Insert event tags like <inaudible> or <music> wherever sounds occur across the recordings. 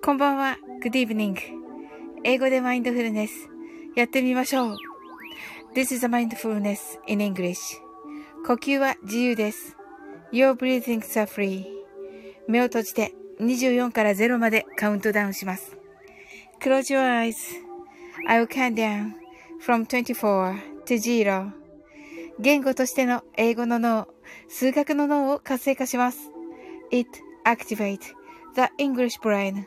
こんばんは。Good evening. 英語でマインドフルネス。やってみましょう。This is a mindfulness in English. 呼吸は自由です。Your breathings are free. 目を閉じて24から0までカウントダウンします。Close your eyes. I will count down from 24 to 0. 言語としての英語の脳、数学の脳を活性化します。It activates the English brain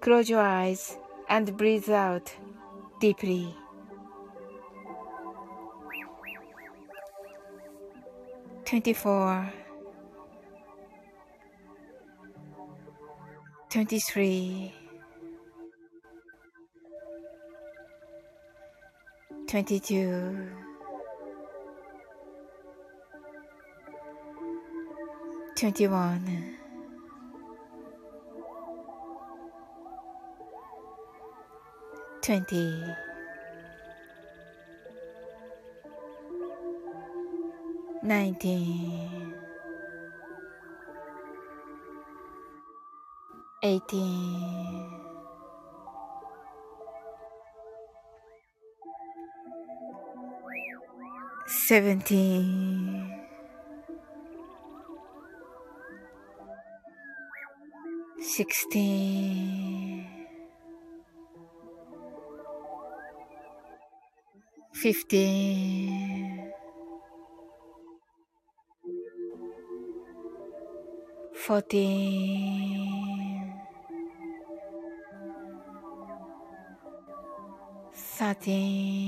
Close your eyes and breathe out deeply. Twenty-four, twenty-three, twenty-two, twenty-one. 20 19 18 17 16 fifteen, fourteen, thirteen,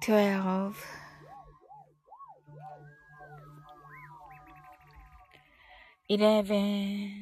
twelve, eleven,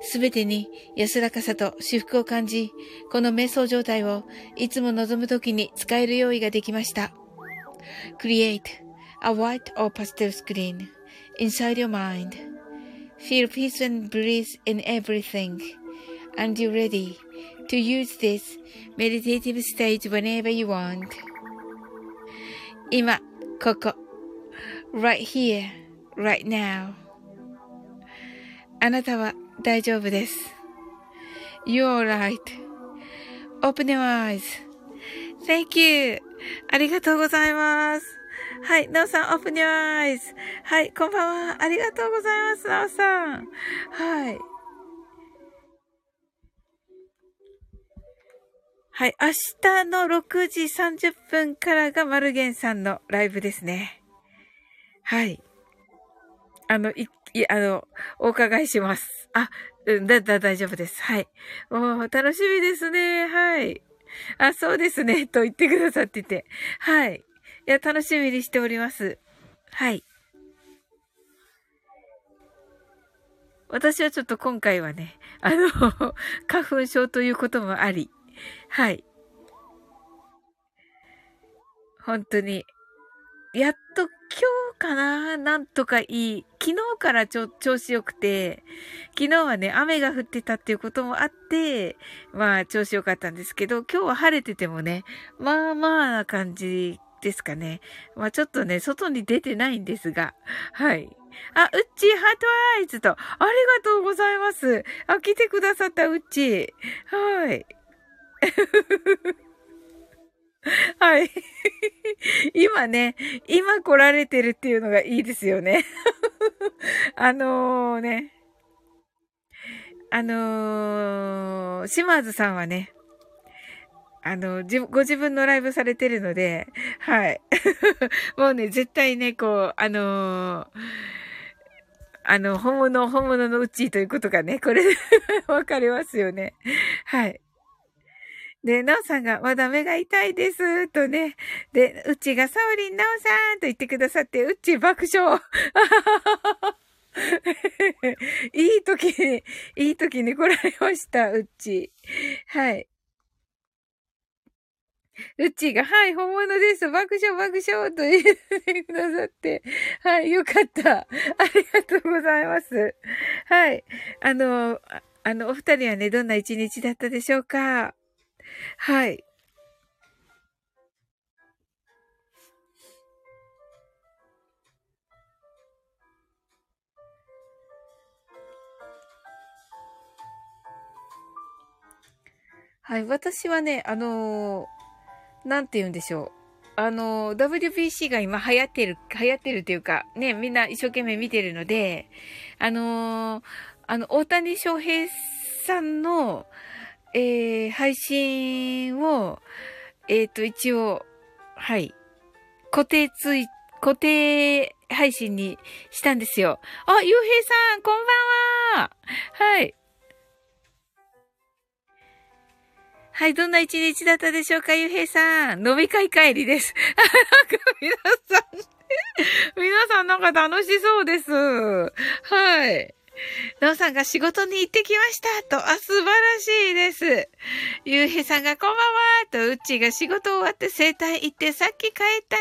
すべてに安らかさと至福を感じ、この瞑想状態をいつも望むときに使える用意ができました。Create a white or pastel screen inside your mind. Feel peace and bliss in everything. And you're ready to use this meditative state whenever you want. 今、ここ。right here, right now. あなたは大丈夫です。You're right.Open your eyes.Thank you. ありがとうございます。はい。なおさん、open your eyes. はい。こんばんは。ありがとうございます。なおさん。はい。はい。明日の6時30分からがマルゲンさんのライブですね。はい。あの、い、い、あの、お伺いします。あ、うん、だ、だ、大丈夫です。はい。お楽しみですね。はい。あ、そうですね。<laughs> と言ってくださってて。はい。いや、楽しみにしております。はい。私はちょっと今回はね、あの、<laughs> 花粉症ということもあり、はい。本当に、やっと今日かななんとかいい。昨日からちょ、調子良くて、昨日はね、雨が降ってたっていうこともあって、まあ、調子良かったんですけど、今日は晴れててもね、まあまあな感じですかね。まあちょっとね、外に出てないんですが、はい。あ、うっちー、ハートアイズと、ありがとうございます。あ、来てくださった、うっちー。はい。<laughs> はい。<laughs> 今ね、今来られてるっていうのがいいですよね。<laughs> あのー、ね。あのー、島津さんはね、あの、ご自分のライブされてるので、はい。もうね、絶対ね、こう、あのー、あの、本物、本物のうちということがね、これでわかりますよね。はい。で、なおさんが、まだ目が痛いです、とね。で、うちがサオリンなおさんと言ってくださって、うち爆笑。<laughs> いい時に、いい時に来られました、うち。はい。うちが、はい、本物です。爆笑爆笑と言ってくださって。はい、よかった。ありがとうございます。はい。あの、あの、お二人はね、どんな一日だったでしょうか？はい。はい。私はね、あのーなんて言うんでしょう。あの、WBC が今流行ってる、流行ってるっていうか、ね、みんな一生懸命見てるので、あのあの、大谷翔平さんの、えー、配信を、えっ、ー、と、一応、はい、固定ツイ、固定配信にしたんですよ。あ、ゆうへいさん、こんばんははい。はい、どんな一日だったでしょうか、ゆうへいさん。飲み会帰りです。なんか皆さん皆さんなんか楽しそうです。はい。なおさんが仕事に行ってきましたと、あ、素晴らしいです。ゆうへさんがこんばんはと、うちが仕事終わって生体行ってさっき帰った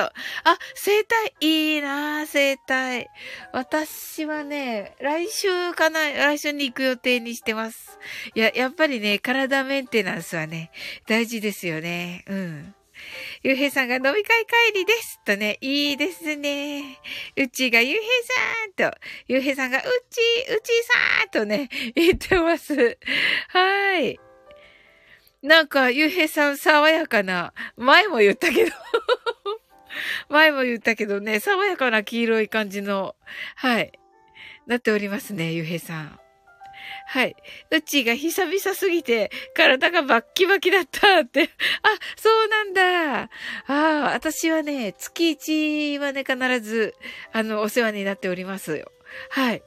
のと、あ、生体いいな生体。私はね、来週かな、来週に行く予定にしてます。いや、やっぱりね、体メンテナンスはね、大事ですよね。うん。ゆうへいさんが飲み会帰りです。とね、いいですね。うちがゆうへいさんと、ゆうへいさんがうち、うちさんとね、言ってます。はい。なんか、ゆうへいさん爽やかな、前も言ったけど <laughs> 前も言ったけどね、爽やかな黄色い感じの、はい、なっておりますね、ゆうへいさん。はい。うちが久々すぎて、体がバッキバキだったって。<laughs> あ、そうなんだ。ああ、私はね、月一はね、必ず、あの、お世話になっておりますよ。はい。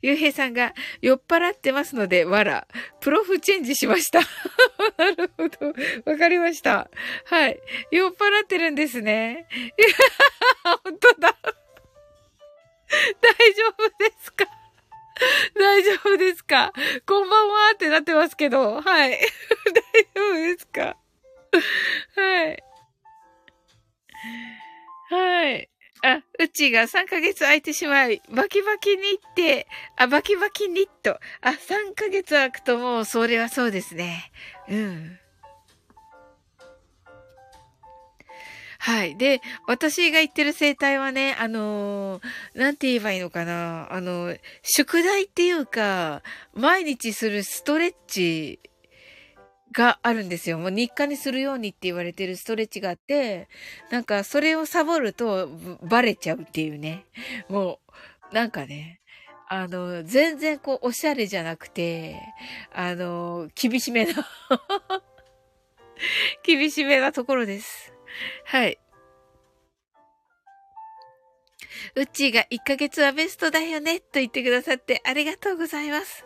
ゆうへいさんが酔っ払ってますので、わら、プロフチェンジしました。<laughs> なるほど。わかりました。はい。酔っ払ってるんですね。いや、本当だ。<laughs> 大丈夫ですか？<laughs> 大丈夫ですか？こんばんはってなってますけど、はい。<laughs> 大丈夫ですか？はい。はい。あ、うちが3ヶ月空いてしまい、バキバキニって、あ、バキバキニット。あ、3ヶ月空くともう、それはそうですね。うん。はい。で、私が言ってる生態はね、あのー、なんて言えばいいのかな。あの、宿題っていうか、毎日するストレッチがあるんですよ。もう日課にするようにって言われてるストレッチがあって、なんかそれをサボるとバレちゃうっていうね。もう、なんかね、あの、全然こう、おしゃれじゃなくて、あの、厳しめな <laughs> 厳しめなところです。<laughs> はい。うっちーが1ヶ月はベストだよね、と言ってくださってありがとうございます。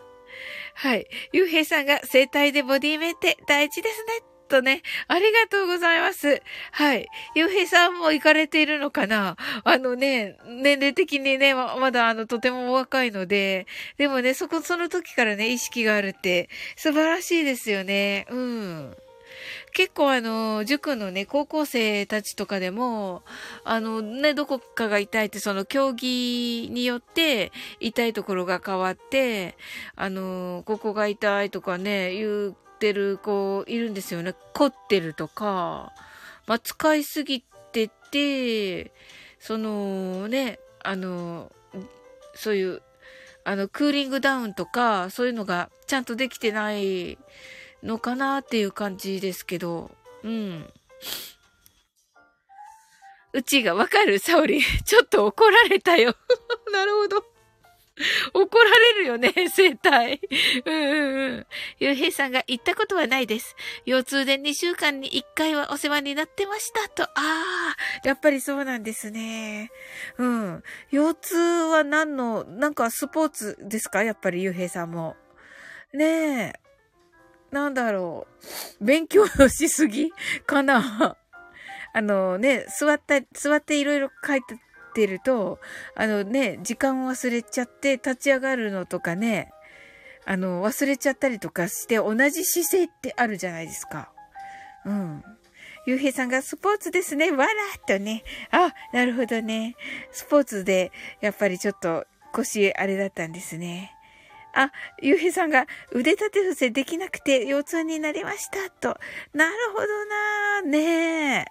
はい。ゆうへいさんが生体でボディメンテ大事ですね、とね、ありがとうございます。はい。ゆうへいさんも行かれているのかな？あのね、年齢的にね、まだあの、とてもお若いので、でもね、そこ、その時からね、意識があるって、素晴らしいですよね。うん。結構あの、塾のね、高校生たちとかでも、あのね、どこかが痛いって、その競技によって痛いところが変わって、あの、ここが痛いとかね、言ってる子いるんですよね。凝ってるとか、まあ、使いすぎてて、そのね、あの、そういう、あの、クーリングダウンとか、そういうのがちゃんとできてないのかなっていう感じですけど、うん。うちがわかる？サオリ。<laughs> ちょっと怒られたよ。<laughs> なるほど。怒られるよね、生体。うんうんうん。ゆうへいさんが行ったことはないです。腰痛で2週間に1回はお世話になってました。と、ああ、やっぱりそうなんですね。うん。腰痛は何の、なんかスポーツですか？やっぱりゆうへいさんも。ねえ。なんだろう。勉強しすぎかな <laughs> あのね、座った、座っていろいろ書いててると、あのね、時間を忘れちゃって立ち上がるのとかね、あの、忘れちゃったりとかして同じ姿勢ってあるじゃないですか。うん。ゆうへいさんがスポーツですね。わらっとね。あ、なるほどね。スポーツで、やっぱりちょっと腰あれだったんですね。あ、ゆうへいさんが腕立て伏せできなくて腰痛になりましたと。なるほどなねえ。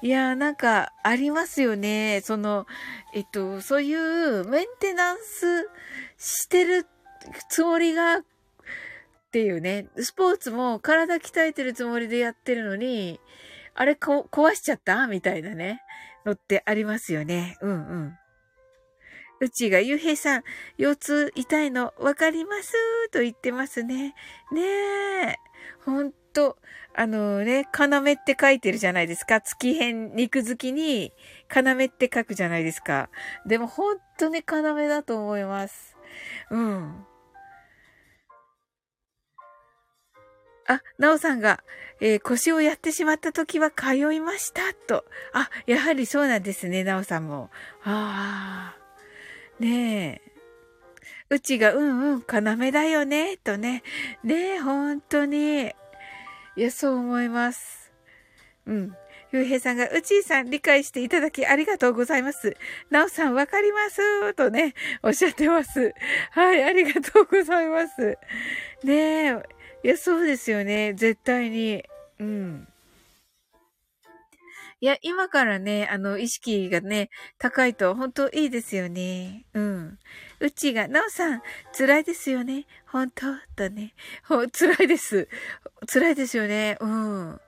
いや、なんか、ありますよね。その、えっと、そういうメンテナンスしてるつもりが、っていうね。スポーツも体鍛えてるつもりでやってるのに、あれ壊しちゃったみたいなね。のってありますよね。うんうん。うちがゆうへいさん、腰痛痛いのわかります？と言ってますね。ねえ。ほんと、あのね、要って書いてるじゃないですか。月変肉付きに、要って書くじゃないですか。でもほんとね、要だと思います。うん。あ、なおさんが、えー、腰をやってしまった時は通いました、と。あ、やはりそうなんですね、なおさんも。ああ。ねえ。うちが、うんうん、要だよね、とね。ねえ、本当に。いや、そう思います。うん。ゆうへいさんが、うちーさん理解していただきありがとうございます。なおさんわかりますとね、おっしゃってます。はい、ありがとうございます。ねえ。いや、そうですよね。絶対に。うん。いや、今からね、あの、意識がね、高いと本当いいですよね。うん。うちが、なおさん、辛いですよね。本当？とね。ほ、辛いです。辛いですよね。うん。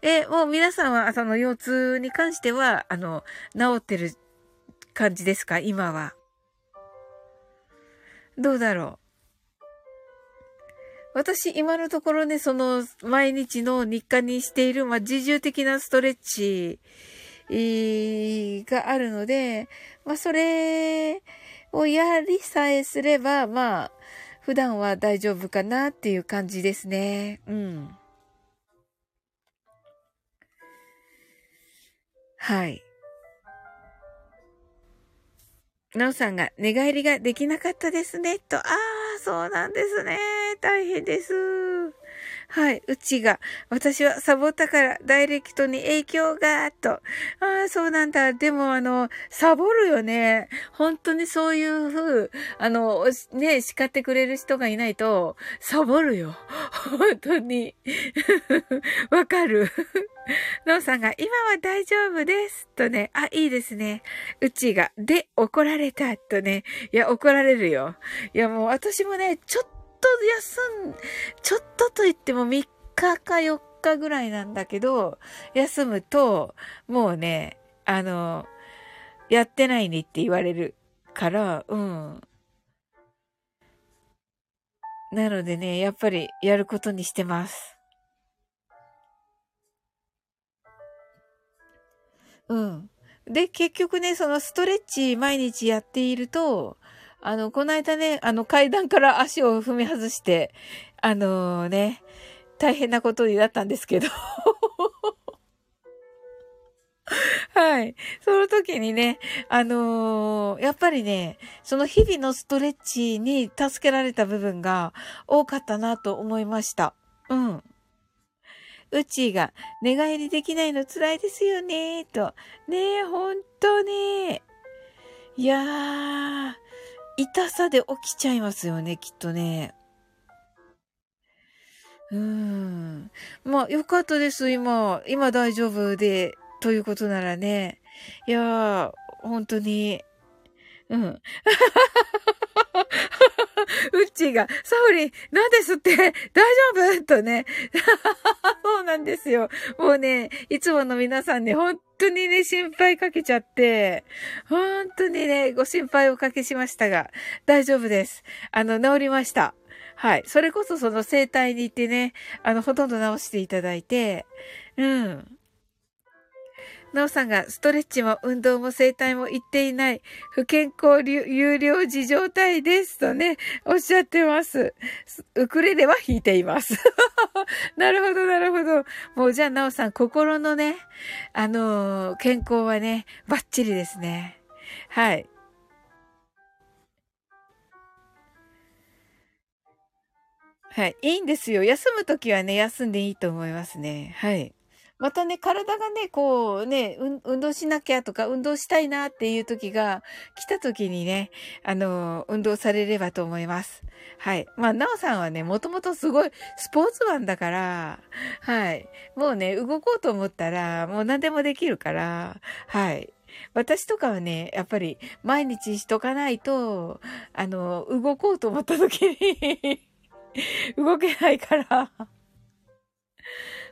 え、もう皆さんは、その腰痛に関しては、あの、治ってる感じですか？今は。どうだろう？私、今のところね、その、毎日の日課にしている、まあ、自重的なストレッチ、があるので、まあ、それをやりさえすれば、まあ、普段は大丈夫かなっていう感じですね。うん。はい。なおさんが寝返りができなかったですね、と。ああ、そうなんですね。大変です。はい。うちが、私はサボったからダイレクトに影響が、と。ああ、そうなんだ。でもあの、サボるよね。本当にそういう風、あの、ね、叱ってくれる人がいないと、サボるよ。本当に。<laughs> わかる。<laughs> ノーさんが、今は大丈夫です。とね、あ、いいですね。うちが、で、怒られた。とね。いや、怒られるよ。いや、もう私もね、ちょっと休ん、ちょっとと言っても3日か4日ぐらいなんだけど、休むと、もうね、あの、やってないねって言われるから、うん。なのでね、やっぱりやることにしてます。うん。で、結局ね、そのストレッチ毎日やっていると、あの、この間ね、あの階段から足を踏み外して、あのー、ね、大変なことになったんですけど <laughs> はい。その時にね、あのー、やっぱりね、その日々のストレッチに助けられた部分が多かったなと思いました。うん。うちが寝返りできないの辛いですよね、と。ねえ、ほんとね。いやー、痛さで起きちゃいますよね、きっとね。うーん。まあ、よかったです、今。今大丈夫で、ということならね。いやー、本当に。うん。<laughs> <laughs> うっちーが、サウリン、何ですって大丈夫？とね。<laughs> そうなんですよ。もうね、いつもの皆さんね、本当にね、心配かけちゃって、本当にね、ご心配おかけしましたが、大丈夫です。あの、治りました。はい。それこそその生体に行ってね、あの、ほとんど治していただいて、うん。なおさんがストレッチも運動も整体も行っていない不健康有料児状態ですとね、おっしゃってます。ウクレレは弾いています。<laughs> なるほど、なるほど。もうじゃあなおさん、心のね、あのー、健康はね、バッチリですね。はい。はい。いいんですよ。休むときはね、休んでいいと思いますね。はい。またね、体がね、こうね、運動しなきゃとか、運動したいなっていう時が来た時にね、あの、運動されればと思います。はい。まあ、なおさんはね、もともとすごいスポーツマンだから、はい。もうね、動こうと思ったら、もう何でもできるから、はい。私とかはね、やっぱり毎日しとかないと、あの、動こうと思った時に <laughs> 動けないから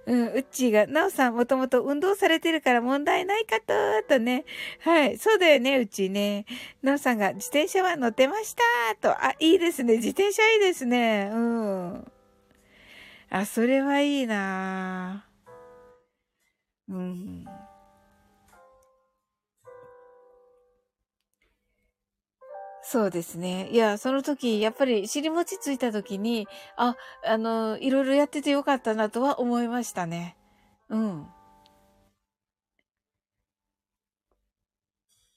うん、うっちーが、なおさんもともと運動されてるから問題ないかと、とね。はい。そうだよね、うちね。なおさんが、自転車は乗ってました、と。あ、いいですね。自転車いいですね。うん。あ、それはいいなうん。そうですね。いや、その時、やっぱり尻餅ついた時に、あ、あの、いろいろやっててよかったなとは思いましたね。うん。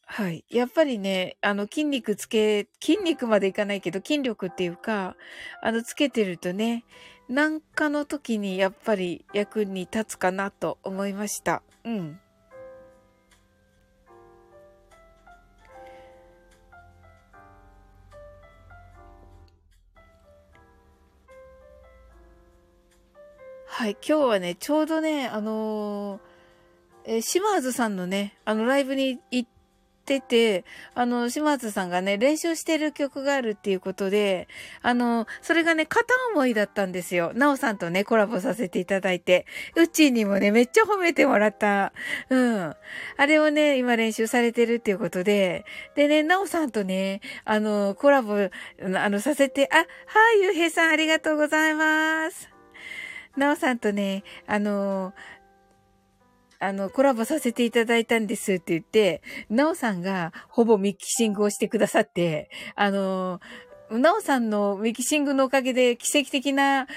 はい。やっぱりね、あの、筋肉つけ、筋肉までいかないけど、筋力っていうか、あの、つけてるとね、なんかの時にやっぱり役に立つかなと思いました。うん。はい、今日はね、ちょうどね、あのー、えー、島津さんのね、あの、ライブに行ってて、あの、島津さんがね、練習してる曲があるっていうことで、あの、それがね、片思いだったんですよ。なおさんとね、コラボさせていただいて、うちにもね、めっちゃ褒めてもらった。うん。あれをね、今練習されてるっていうことで、でね、なおさんとね、あの、コラボ、あの、させて、あ、はい、ゆうへいさんありがとうございます。なおさんとね、あのあの、コラボさせていただいたんですって言って、なおさんがほぼミキシングをしてくださって、あのなおさんのミキシングのおかげで奇跡的な、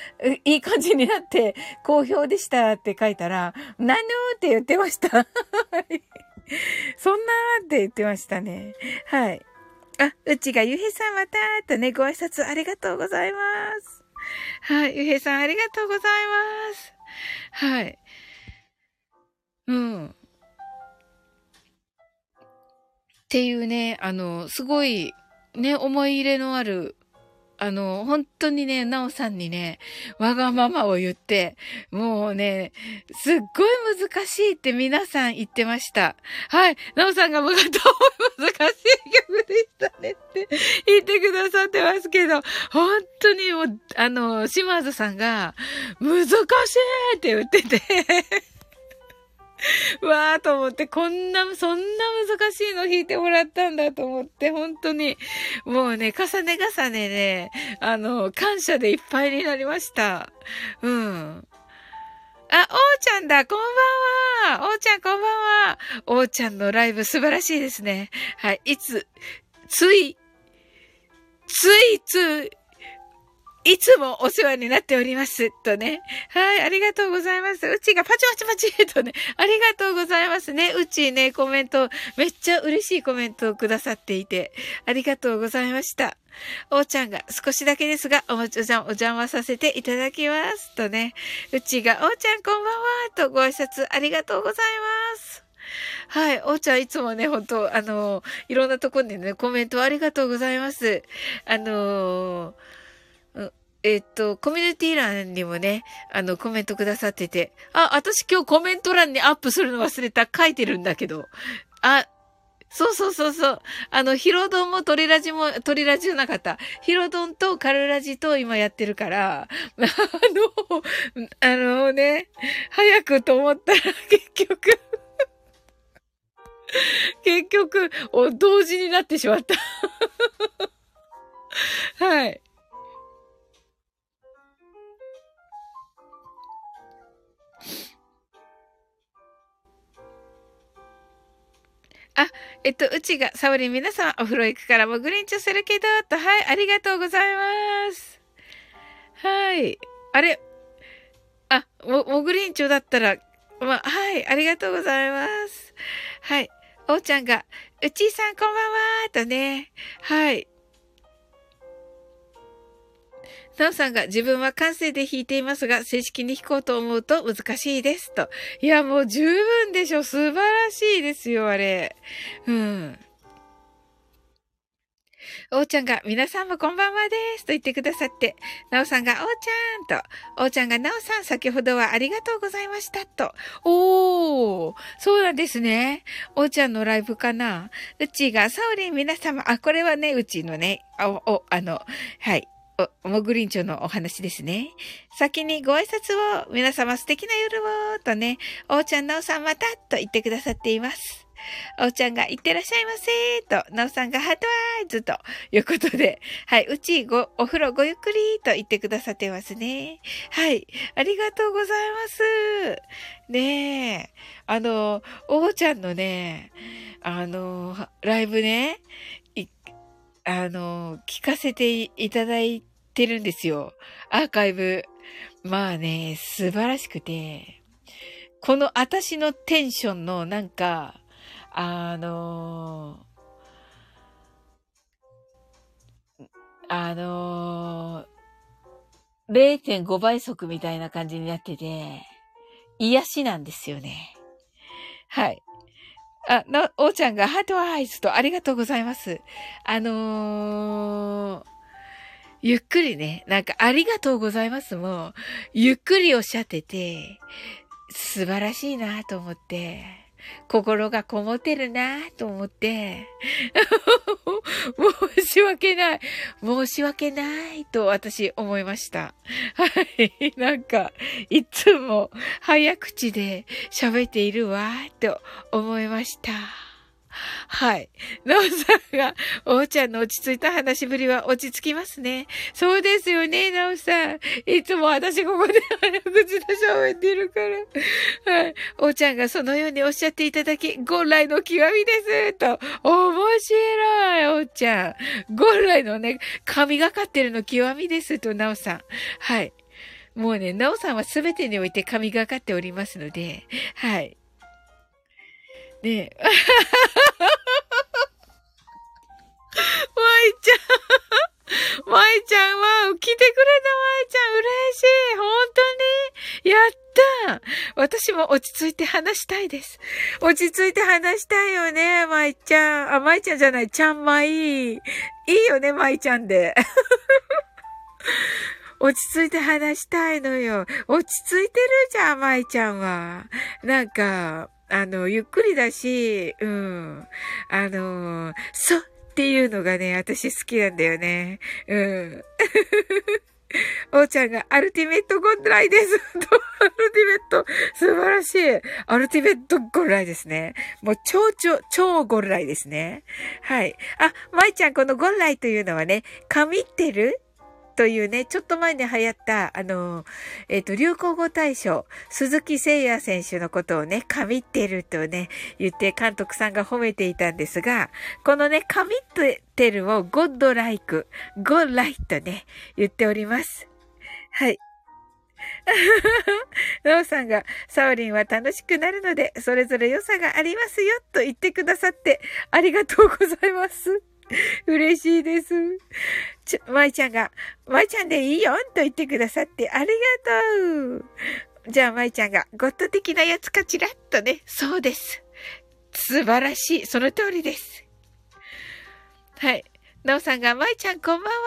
いい感じになって、好評でしたって書いたら、なぬーって言ってました。そんなーって言ってましたね。はい。あ、うちがゆへさんまたーとね、ご挨拶ありがとうございます。<laughs> はい。ゆへいさん、ありがとうございます。はい。うん。っていうね、あの、すごい、ね、思い入れのあるあの、本当にね、なおさんにね、わがままを言って、もうね、すっごい難しいって皆さん言ってました。はい。なおさんが向かった難しい曲でしたねって言ってくださってますけど、本当にもう、あの、島津さんが、難しいって言ってて <laughs> わーと思って、こんな、そんな難しいの弾いてもらったんだと思って、本当に、もうね、重ね重ねね、あの、感謝でいっぱいになりました。うん。あ、おーちゃんだ、こんばんは。おーちゃん、こんばんは。おーちゃんのライブ素晴らしいですね。はい、いつ、つい、ついつい、いつもお世話になっております。とね。はい、ありがとうございます。うちがパチパチパチとね、ありがとうございますね。うちね、コメント、めっちゃ嬉しいコメントをくださっていて、ありがとうございました。おーちゃんが少しだけですが、おもちゃんお邪魔させていただきます。とね。うちが、おーちゃんこんばんは。とご挨拶ありがとうございます。はい。おーちゃんいつもね、本当あのいろんなとこにね、コメントありがとうございます。あのーえっと、コミュニティ欄にもね、あの、コメントくださってて、あ、私今日コメント欄にアップするの忘れた、書いてるんだけど、あ、そうそうそうそう。あの、ヒロドンもトリラジも、トリラジじゃなかった。ヒロドンとカルラジと今やってるから、<laughs> あの、あのね、早くと思ったら <laughs> 結局 <laughs> 結局、同時になってしまったはい。あ、えっと、うちが、サオリン皆さんお風呂行くからもグリンチョするけど、と、はい、ありがとうございます。はい。あれ？あ、も、もぐりんちょだったら、まあ、はい、ありがとうございます。はい。おうちゃんが、うちさんこんばんはとね。はい。なおさんが自分は感性で弾いていますが、正式に弾こうと思うと難しいです。と。いや、もう十分でしょ。素晴らしいですよ、あれ。うん。おーちゃんが、皆さんもこんばんはです。と言ってくださって、なおさんが、おーちゃんと、おーちゃんが、なおさん、先ほどはありがとうございました。と。おー、そうなんですね。おーちゃんのライブかな。うちが、サオリン皆様、あ、これはね、うちのね、お、お、あの、はい。もぐりんちょのお話ですね。先にご挨拶を、皆様素敵な夜を、とね、おーちゃん、なおさんまた、と言ってくださっています。おーちゃんが、いってらっしゃいませ、と、なおさんが、ハートワーズ、ということで、はい、うち、ご、お風呂ごゆっくり、と言ってくださってますね。はい、ありがとうございます。ねえ、あの、おーちゃんのね、あの、ライブね、あの、聞かせていただいててるんですよ。アーカイブ。まあね、素晴らしくて、この私のテンションのなんか、あのあのー、0.5倍速みたいな感じになってて、癒しなんですよね。はい。あ、な、おーちゃんがハートアイズとありがとうございます。あのー、ゆっくりね、なんかありがとうございますも、ゆっくりおっしゃってて、素晴らしいなと思って、心がこもってるなと思って、<laughs> 申し訳ない。申し訳ないと私思いました。はい。なんか、いつも早口で喋っているわと思いました。はい。なおさんが、おーちゃんの落ち着いた話ぶりは落ち着きますね。そうですよね、なおさん。いつも私ここで早口で喋ってるから。はい。おーちゃんがそのようにおっしゃっていただき、ゴンライの極みです。と、面白い、おーちゃん。ゴンライのね、神がかってるの極みです。と、なおさん。はい。もうね、なおさんはすべてにおいて神がかっておりますので、はい。ねえ。<laughs> まいちゃん。まいちゃんは、来てくれたまいちゃん、嬉しい。本当にやった私も落ち着いて話したいです。<laughs> 落ち着いて話したいよね、まいちゃん。あ、まいちゃんじゃない、ちゃんまい。いいよね、まいちゃんで。<laughs> 落ち着いて話したいのよ。落ち着いてるじゃん、まいちゃんは。なんか、あの、ゆっくりだし、うん。あの、そっていうのがね、私好きなんだよね。うん。<laughs> おーちゃんがアルティメットゴンライです。アルティメット、素晴らしい。アルティメットゴンライですね。もう超超、超ゴンライですね。はい。あ、まいちゃん、このゴンライというのはね、神ってるというね、ちょっと前に流行った、あの、えっ、ー、と、流行語大賞、鈴木誠也選手のことをね、神ってるとね、言って監督さんが褒めていたんですが、このね、神ってるをゴッドライク、ゴッライとね、言っております。はい。<laughs> ノーさんが、サオリンは楽しくなるので、それぞれ良さがありますよ、と言ってくださって、ありがとうございます。<laughs> 嬉しいです。ちょ、舞ちゃんが、舞ちゃんでいいよと言ってくださってありがとう。じゃあ舞ちゃんが、ゴッド的なやつかちらっとね、そうです。素晴らしい。その通りです。はい。なおさんが、舞ちゃんこんばんは。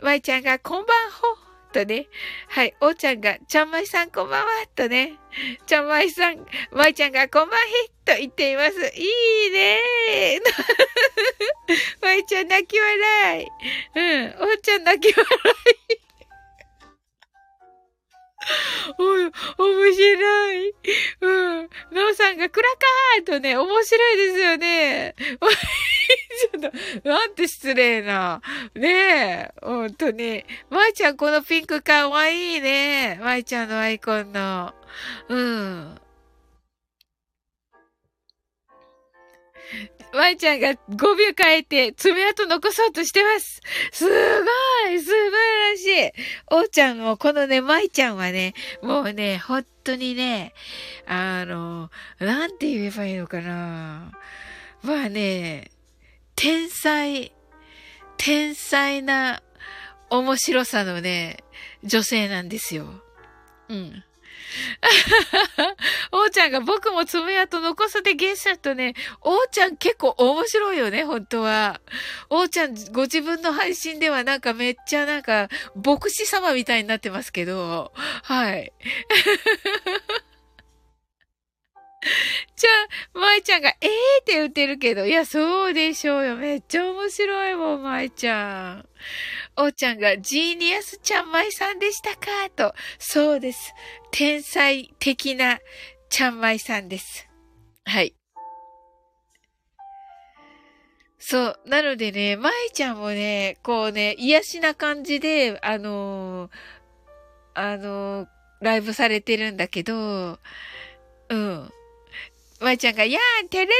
舞ちゃんが、こんばんほ。とね。はい。おーちゃんが、ちゃんまいさんこんばんは。とね。ちゃんまいさん、まいちゃんがこんばんへ。と言っています。いいねー。<laughs> まいちゃん泣き笑い。うん。おーちゃん泣き笑い。お、面白い。うん。なおさんがクラカーとね、面白いですよね。<laughs> ちょっと、なんて失礼な。ねえ、ほんとに。まいちゃんこのピンクかわいいね。まいちゃんのアイコンの。うん。ワイちゃんが語尾変えて爪痕残そうとしてます。すごい素晴らしいおーちゃんも、このね、マイちゃんはね、もうね、本当にね、あの、なんて言えばいいのかな。まあね、天才、天才な面白さのね、女性なんですよ。うん。<laughs> おーちゃんが僕も爪痕残すでゲストとね、おーちゃん結構面白いよね、本当は。おーちゃんご自分の配信ではなんかめっちゃなんか牧師様みたいになってますけど、はい。<laughs> じゃあ、舞ちゃんが、ええー、って言ってるけど、いや、そうでしょうよ。めっちゃ面白いもん、舞ちゃん。おーちゃんが、ジーニアスちゃん舞さんでしたか？と。そうです。天才的なちゃん舞さんです。はい。そう。なのでね、舞ちゃんもね、こうね、癒しな感じで、あのー、あのー、ライブされてるんだけど、うん。まいちゃんが、やーん、照れ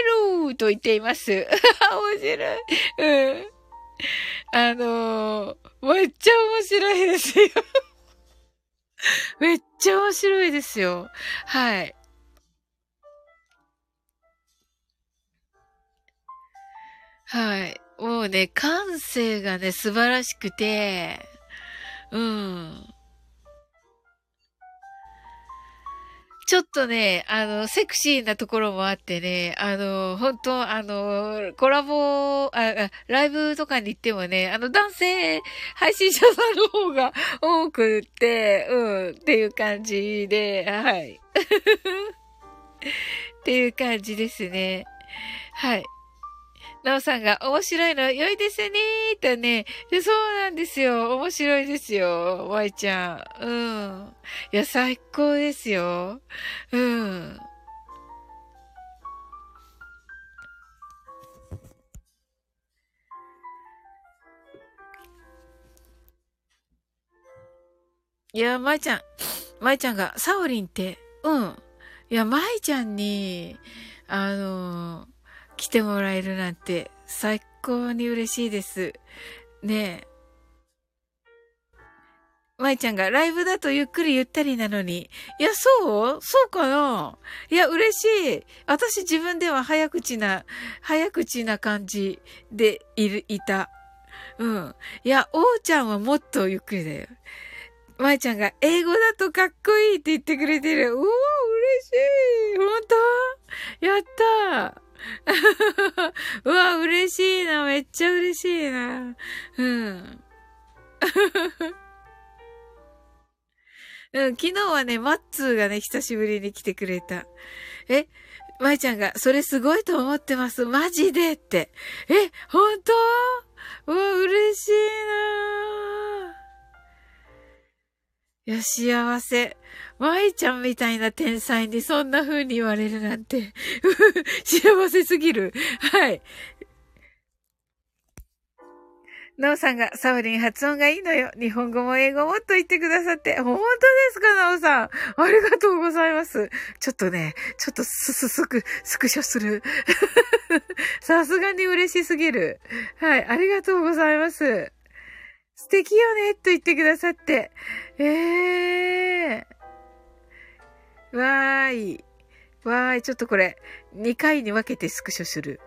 ると言っています。<laughs> 面白い。うん。<laughs> あのー、めっちゃ面白いですよ。<laughs> めっちゃ面白いですよ。はい。はい。もうね、感性がね、素晴らしくて、うん。ちょっとね、あの、セクシーなところもあってね、あの、本当あの、コラボあ、ライブとかに行ってもね、あの、男性配信者さんの方が多くって、うん、っていう感じで、はい。<laughs> っていう感じですね。はい。なおさんが面白いの良いですねーとね。そうなんですよ。面白いですよ。ワイちゃん。うん。いや、最高ですよ。うん。いや、まいちゃん、まいちゃんが、サオリンって、うん。いや、まいちゃんに、あの来てもらえるなんて最高に嬉しいです。ねえ。舞ちゃんがライブだとゆっくりゆったりなのに。いや、そう？そうかな？いや、嬉しい。私自分では早口な、早口な感じでいる、いた。うん。いや、おうちゃんはもっとゆっくりだよ。舞ちゃんが英語だとかっこいいって言ってくれてる。うわ、嬉しい。本当？やった。<laughs> うわ、嬉しいな。めっちゃ嬉しいな。うん。うん、昨日はね、マッツーがね、久しぶりに来てくれた。え、舞ちゃんが、それすごいと思ってます。マジでって。え、本当？うわ、嬉しいないや、幸せ。舞ちゃんみたいな天才にそんな風に言われるなんて。<laughs> 幸せすぎる。はい。なおさんが、サウリン発音がいいのよ。日本語も英語もと言ってくださって。本当ですか、なおさん。ありがとうございます。ちょっとね、ちょっとすすすく、スクショする。<laughs> さすがに嬉しすぎる。はい、ありがとうございます。素敵よね、と言ってくださって。ええー。わーい。わーい、ちょっとこれ、2回に分けてスクショする。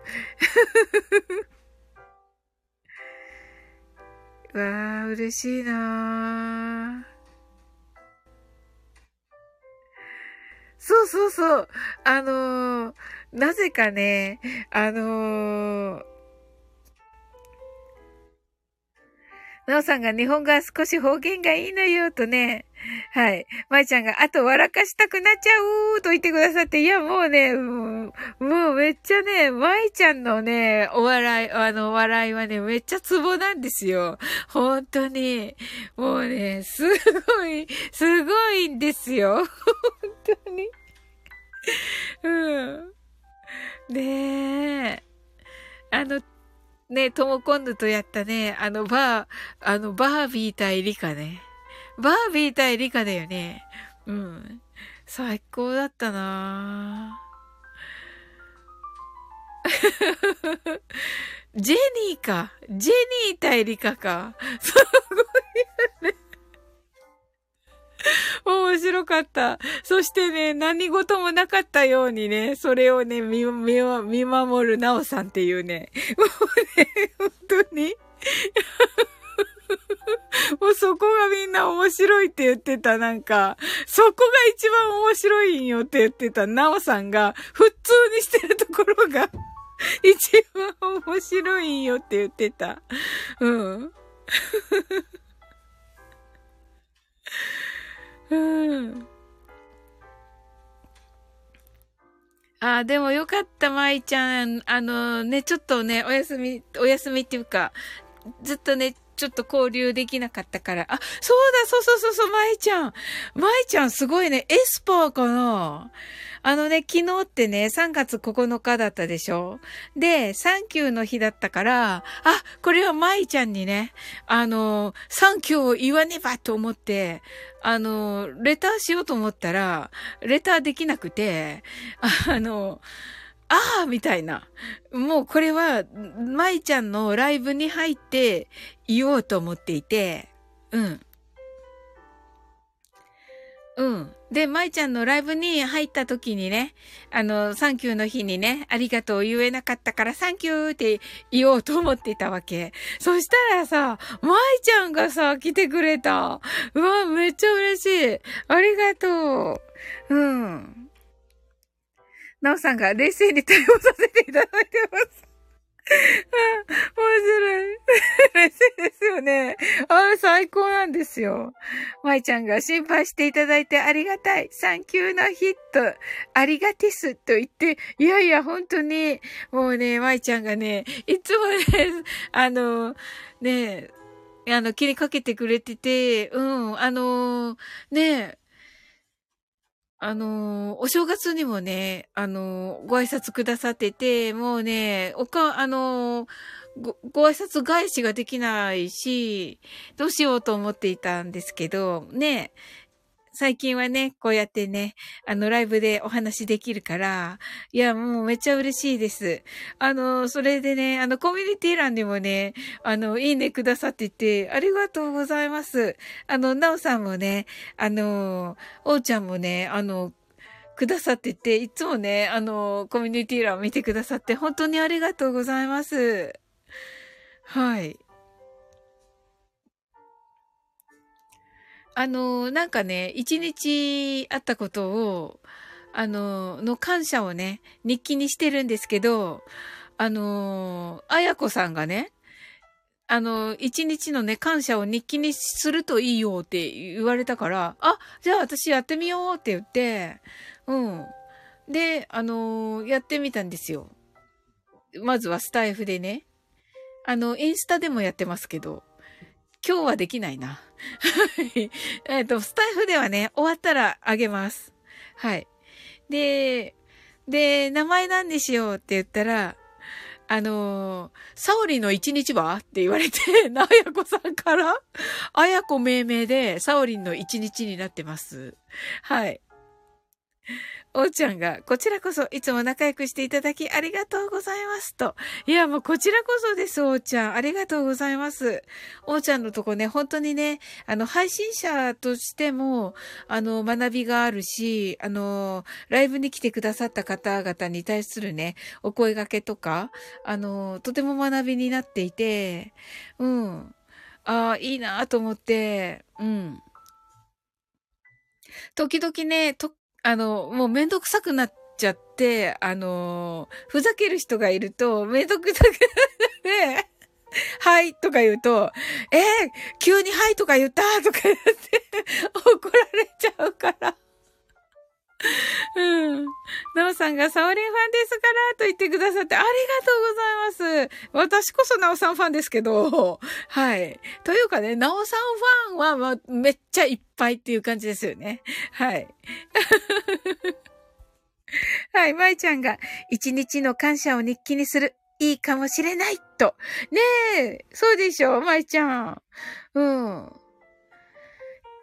<laughs> わあ、嬉しいなーそうそうそう。あのー、なぜかね、あのーなおさんが日本語は少し方言がいいのよ、とね。はい。まいちゃんが、あと笑かしたくなっちゃうと言ってくださって、いや、もうね、もう、めっちゃね、まいちゃんのね、お笑い、あの、笑いはね、めっちゃツボなんですよ。本当に。もうね、すごい、すごいんですよ。本当に。うん。ねえ。あの、ね、トモコンヌとやったね、あの、バー、あの、バービー対リカね。バービー対リカだよね。うん。最高だったな <laughs> ジェニーか。ジェニー対リカか。すごい。<laughs> 面白かった。そしてね、何事もなかったようにね、それをね、見、見、見守るなおさんっていうね。もうね、本当に。<laughs> もうそこがみんな面白いって言ってた、なんか、そこが一番面白いんよって言ってた、なおさんが、普通にしてるところが、一番面白いんよって言ってた。うん。うん。ああ、でもよかった、舞ちゃん。あのね、ちょっとね、お休み、お休みっていうか、ずっとね、ちょっと交流できなかったから。あ、そうだ、そうそうそうそう、舞ちゃん。舞ちゃんすごいね、エスパーかなあのね、昨日ってね、3月9日だったでしょ？で、サンキューの日だったから、あ、これは舞ちゃんにね、あの、サンキューを言わねばと思って、あの、レターしようと思ったら、レターできなくて、あの、ああみたいな。もうこれは、舞ちゃんのライブに入って言おうと思っていて、うん。うん。で、舞ちゃんのライブに入った時にね、あの、サンキューの日にね、ありがとう言えなかったから、サンキューって言おうと思っていたわけ。そしたらさ、舞ちゃんがさ、来てくれた。うわ、めっちゃ嬉しい。ありがとう。うん。なおさんが冷静に対応させていただいてます。<laughs> 面白い。嬉しいですよね。あれ最高なんですよ。舞ちゃんが心配していただいてありがたい。サンキューのヒット。ありがてす。と言って、いやいや、本当に、もうね、舞ちゃんがね、いつもね、あの、ね、あの、気にかけてくれてて、うん、あの、ね、あのお正月にもね、あのご挨拶くださってて、もうね、おか、あのご、ご挨拶返しができないし、どうしようと思っていたんですけど、ね、最近はね、こうやってね、あの、ライブでお話できるから、いや、もうめっちゃ嬉しいです。あの、それでね、あの、コミュニティ欄にもね、あの、いいねくださってて、ありがとうございます。あの、なおさんもね、あの、おうちゃんもね、あの、くださってて、いつもね、あの、コミュニティ欄を見てくださって、本当にありがとうございます。はい。あの、なんかね、一日あったことを、あの、の感謝をね、日記にしてるんですけど、あの、あやこさんがね、あの、一日のね、感謝を日記にするといいよって言われたから、あ、じゃあ私やってみようって言って、うん。で、あの、やってみたんですよ。まずはスタイフでね。あの、インスタでもやってますけど、今日はできないな。はい。えっ、と、スタイフではね、終わったらあげます。はい。で、で、名前何にしようって言ったら、あのー、サオリの一日はって言われて、<laughs> なあやこさんから、あやこ命名で、サオリンの一日になってます。はい。おうちゃんが、こちらこそいつも仲良くしていただきありがとうございますと。いや、もうこちらこそです、おうちゃん。ありがとうございます。おうちゃんのとこね、本当にね、あの、配信者としても、あの、学びがあるし、あの、ライブに来てくださった方々に対するね、お声掛けとか、あの、とても学びになっていて、うん。ああ、いいなと思って、うん。時々ね、と、あの、もうめんどくさくなっちゃって、あの、ふざける人がいると、めんどくさくなって、はいとか言うと、えー、急にはいとか言ったとか言って <laughs> 怒られちゃうから。うん。なおさんがサオリンファンですからと言ってくださってありがとうございます。私こそなおさんファンですけど、はい。というかね、なおさんファンは、まめっちゃいっぱいっていう感じですよね。はい。<laughs> はい、まいちゃんが一日の感謝を日記にする。いいかもしれないと。ねえ、そうでしょ、まいちゃん。うん。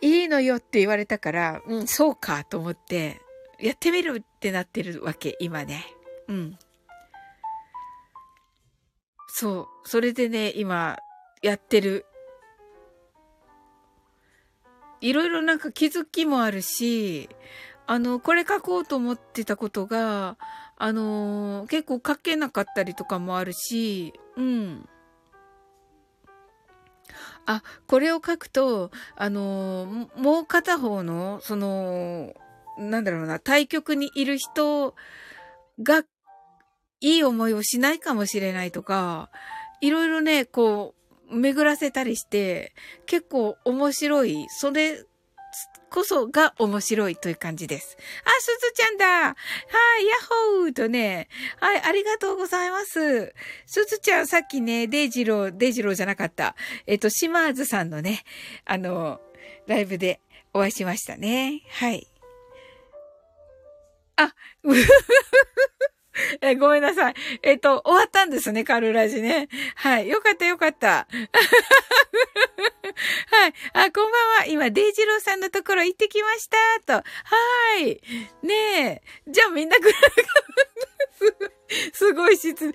いいのよって言われたから、うん、そうかと思って、やってみるってなってるわけ、今ね。うん。そう。それでね、今、やってる。いろいろなんか気づきもあるし、あの、これ書こうと思ってたことが、あのー、結構書けなかったりとかもあるし、うん。あ、これを書くと、あのー、もう片方の、その、なんだろうな、対局にいる人がいい思いをしないかもしれないとか、いろいろね、こう、巡らせたりして、結構面白い。それこそが面白いという感じです。あ、すずちゃんだはい、ヤッホーとね。はい、ありがとうございます。すずちゃん、さっきね、デイジロー、デイジローじゃなかった。えっと、シマーズさんのね、あの、ライブでお会いしましたね。はい。あ、<laughs> え、ごめんなさい。えっ、と、終わったんですね、カルラジね。はい。よかったよかった。<laughs> はい。あ、こんばんは。今、デイジローさんのところ行ってきました。と。はい。ねえ。じゃあみんなくらすごい、失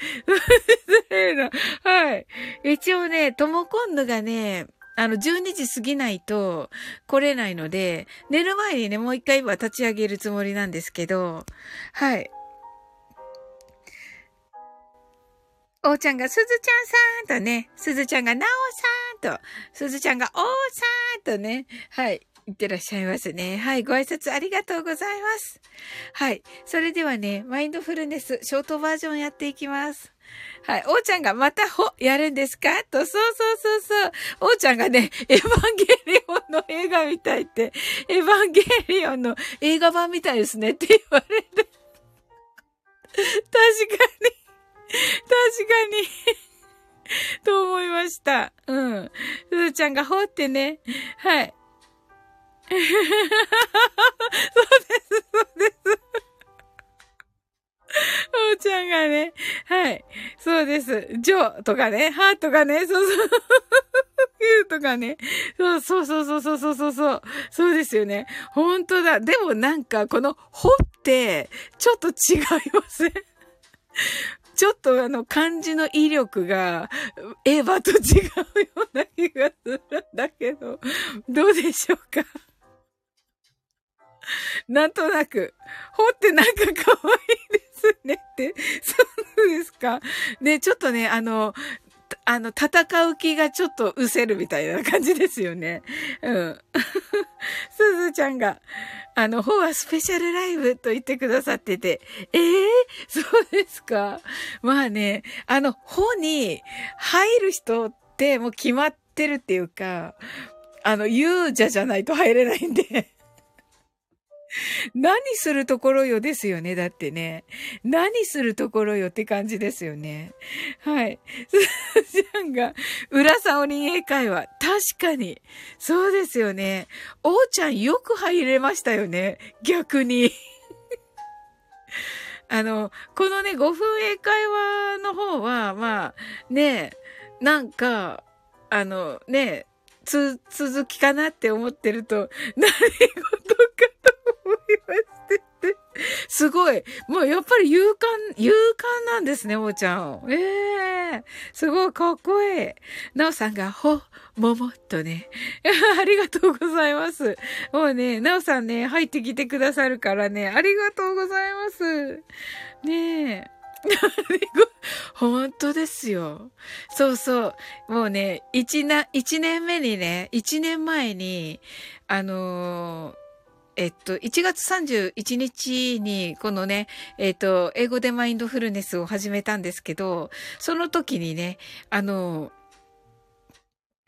礼な。はい。一応ね、トモコンヌがね、あの、12時過ぎないと来れないので、寝る前にね、もう一回は立ち上げるつもりなんですけど、はい。おーちゃんがすずちゃんさんとね、すずちゃんがなおさんと、すずちゃんがおーさんとね、はい。いってらっしゃいますね。はい。ご挨拶ありがとうございます。はい。それではね、マインドフルネス、ショートバージョンやっていきます。はい。おーちゃんがまたほ、やるんですか？と、そうそうそうそう。おーちゃんがね、エヴァンゲリオンの映画みたいって、エヴァンゲリオンの映画版みたいですねって言われて。確かに。確かにと思いました。うん。すずちゃんがほってね。はい。そうです、そうです。おうちゃんがね、はい。そうです。ジョーとかね、ハーとかね、そうそう。ユーとかね。そうそうそうそうそうそうそう。そうですよね。本当だ。でもなんか、この、ほって、ちょっと違いません？ちょっとあの漢字の威力がエヴァと違うような気がするんだけど、どうでしょうか？なんとなく、ほってなんか可愛いですねって、そうですか？ね、ちょっとね、あの、あの、戦う気がちょっと失せるみたいな感じですよね。うん。<laughs> すずちゃんが、あの、ほはスペシャルライブと言ってくださってて、ええー、そうですか？まあね、あの、ほに入る人ってもう決まってるっていうか、あの、勇者じゃないと入れないんで <laughs> 何するところよですよね。だってね。何するところよって感じですよね。はい。すずちゃんが、浦沢鬼英会話。確かに。そうですよね。おーちゃんよく入れましたよね。逆に。<laughs> あの、このね、5分英会話の方は、まあ、ね、なんか、あの、ね、つ、続きかなって思ってると、何事かしてて。すごい。もうやっぱり勇敢、勇敢なんですね、おーちゃん。ええー、すごいかっこいい。なおさんが、ほ、ももっとね。<laughs> ありがとうございます。もうね、なおさんね、入ってきてくださるからね、ありがとうございます。ねえ。<laughs> 本当ですよ。そうそう。もうね、一な、一年目にね、一年前に、あのー、えっと、1月31日に、このね、えっと、英語でマインドフルネスを始めたんですけど、その時にね、あの、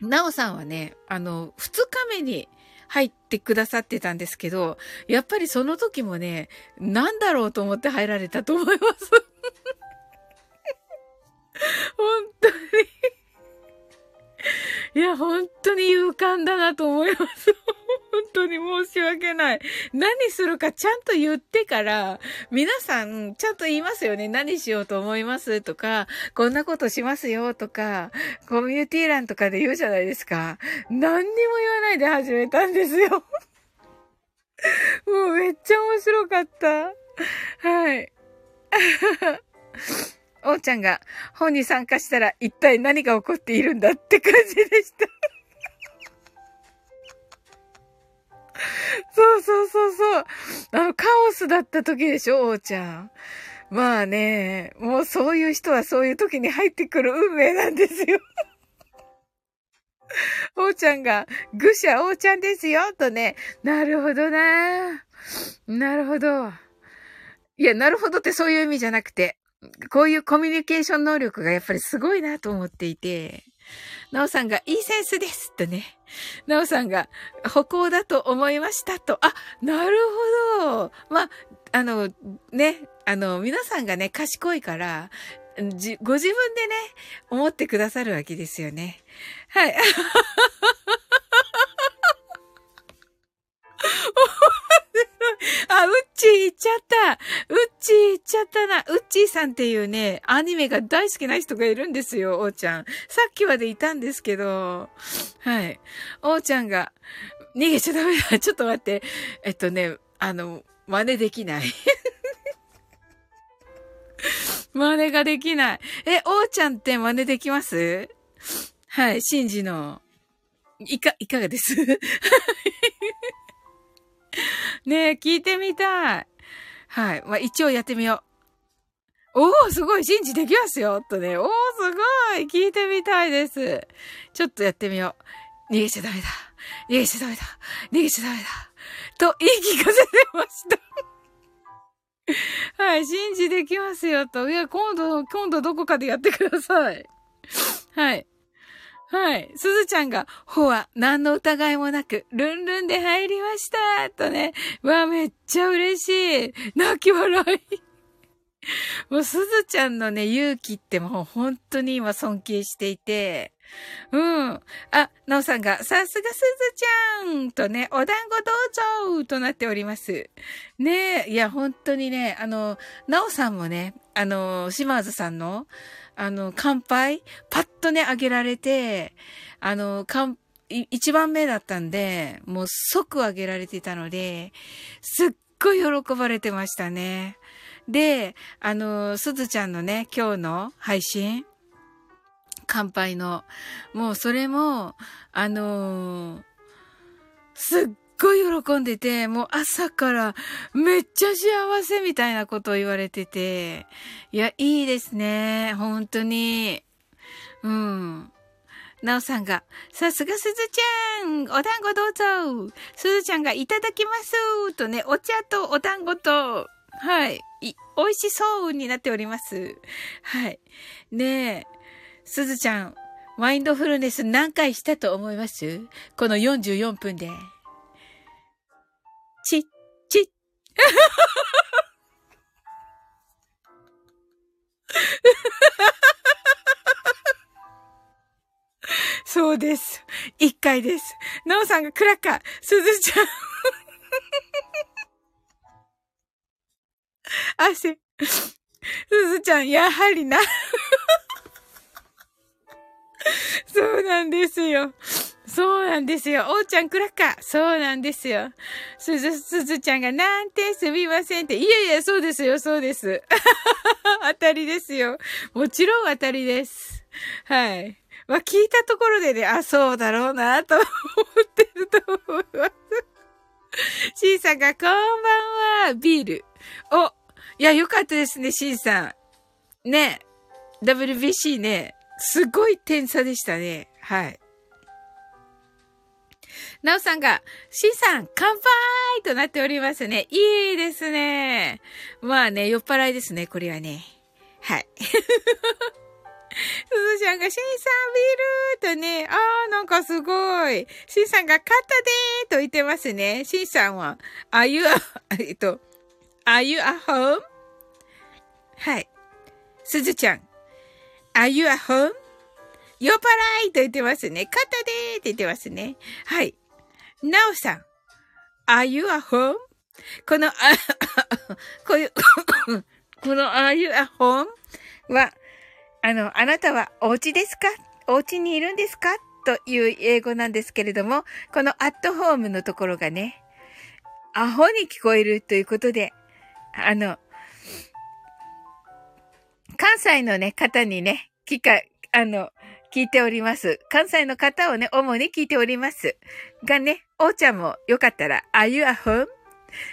なおさんはね、あの、2日目に入ってくださってたんですけど、やっぱりその時もね、なんだろうと思って入られたと思います。<laughs> 本当に <laughs> いや、本当に勇敢だなと思います。<laughs> 本当に申し訳ない。何するかちゃんと言ってから、皆さんちゃんと言いますよね。何しようと思いますとか、こんなことしますよとか、コミュニティ欄とかで言うじゃないですか。何にも言わないで始めたんですよ。<laughs> もうめっちゃ面白かった。はい。おーちゃんが本に参加したら一体何が起こっているんだって感じでしたそう <laughs> そうそうそう。あの、カオスだった時でしょ、おーちゃん。まあね、もうそういう人はそういう時に入ってくる運命なんですよ。<laughs> おーちゃんが、愚者おーちゃんですよ、とね。なるほどななるほど。いや、なるほどってそういう意味じゃなくて、こういうコミュニケーション能力がやっぱりすごいなと思っていて、なおさんがいいセンスですとね。なおさんが歩行だと思いましたと。あ、なるほど。まあ、あの、ね、あの、皆さんがね、賢いから、じ、ご自分でね、思ってくださるわけですよね。はい。<laughs> あ、うっちー行っちゃった。うっちー行っちゃったな。うっちーさんっていうね、アニメが大好きな人がいるんですよ、おーちゃん。さっきまでいたんですけど、はい。おーちゃんが、逃げちゃダメだ。<laughs> ちょっと待って。えっとね、あの、真似できない。<laughs> 真似ができない。え、おーちゃんって真似できます？はい、シンジの。いか、いかがです？<laughs> <laughs> ねえ、聞いてみたい。はい。まあ、一応やってみよう。おー、すごい信じできますよとね。おー、すごい聞いてみたいです。ちょっとやってみよう。逃げちゃダメだ。逃げちゃダメだ。逃げちゃダメだ。と言い聞かせてました。<laughs> はい、信じできますよと。いや、今度、今度どこかでやってください。はい。はい。すずちゃんが、ほは、何の疑いもなく、ルンルンで入りました。とね。わ、めっちゃ嬉しい。泣き笑い。もう、すずちゃんのね、勇気ってもう本当に今尊敬していて、うん。あ、なおさんが、さすがすずちゃんとね、お団子どうぞとなっております。ねえ、いや、本当にね、あの、なおさんもね、あの、島津さんの、あの、乾杯パッとね、あげられて、あの、乾、一番目だったんで、もう即あげられてたので、すっごい喜ばれてましたね。で、あの、すずちゃんのね、今日の配信、乾杯の、もうそれも、あのすっごい喜んでて、もう朝からめっちゃ幸せみたいなことを言われてて、いや、いいですね。本当に。うん。なおさんが、さすがすずちゃんお団子どうぞすずちゃんがいただきますとね、お茶とお団子と、はい、い、美味しそうになっております。はい。ねえ、すずちゃん、マインドフルネス何回したと思います？この44分で。そうです。一回です。なおさんがクラッカー、すずちゃん。汗。すずちゃん、やはりな。そうなんですよ。そうなんですよ。おーちゃんクラッカー。そうなんですよ。すず、すずちゃんがなんてすみませんって。いやいや、そうですよ、そうです。<laughs> 当たりですよ。もちろん当たりです。はい。まあ、聞いたところでね、あ、そうだろうな、と思ってると思います。シンさんが、こんばんは、ビール。お、いや、よかったですね、シンさん。ね、WBC ね、すごい点差でしたね。はい。なおさんが、シンさん、乾杯となっておりますね。いいですね。まあね、酔っ払いですね、これはね。はい。すずちゃんが、シンさんビールとね、あーなんかすごい。シンさんが、勝ったでーと言ってますね。シンさんは、are you, <laughs> えっと、are you at home? はい。すずちゃん、are you at home? 酔っ払いと言ってますね。勝ったでーって言ってますね。はい。なおさん、are you at home? この、あ、<coughs> こういう、<coughs> この are you at home? は、あの、あなたはお家ですか？お家にいるんですか？という英語なんですけれども、このアットホームのところがね、アホに聞こえるということで、あの、関西のね、方にね、聞か、あの、聞いております。関西の方をね、主に聞いております。がね、おーちゃんもよかったら、are you a home?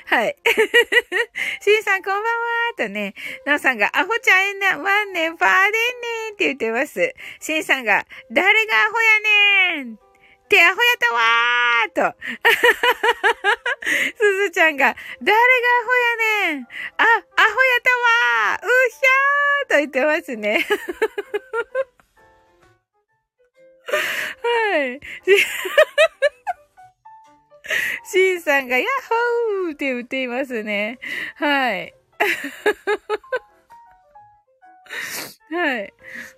はい。<laughs> しんさんこんばんはとね、なおさんが、アホちゃんえんな、わんねん、パーでんねんって言ってます。しんさんが、誰がアホやねん?ってアホやったわーと。<laughs> すずちゃんが、誰がアホやねん?あ、アホやったわーうっしゃーと言ってますね。はい。<laughs> シンさんがヤッホーって言っていますね。はい。はい。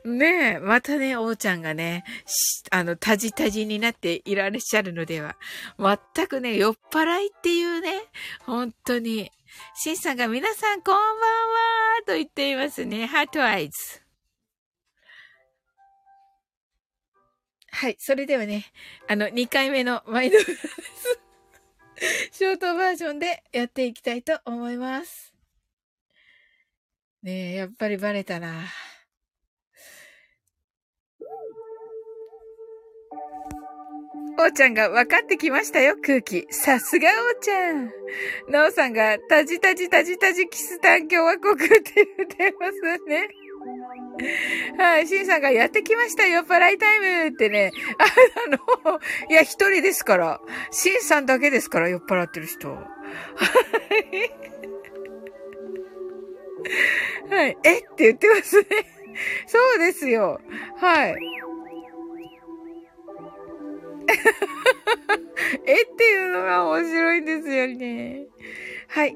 ねえ、またね、おーちゃんがね、あの、たじたじになっていらっしゃるのでは。全くね、酔っ払いっていうね、本当に。シンさんが皆さんこんばんはと言っていますね。ハートアイズ。はい。それではね、あの、2回目のマインドフルネス <laughs> ショートバージョンでやっていきたいと思います。ねえ、やっぱりバレたな。おーちゃんが分かってきましたよ、空気。さすがおーちゃん。なおさんが、たじたじたじたじキスタン共和国って言ってますね。はい、シンさんがやってきましたよ、パライタイムってね。あの、いや、一人ですから。シンさんだけですから、酔っ払ってる人。はい。はい。えって言ってますね。そうですよ。はい。<laughs> えっていうのが面白いんですよね。はい。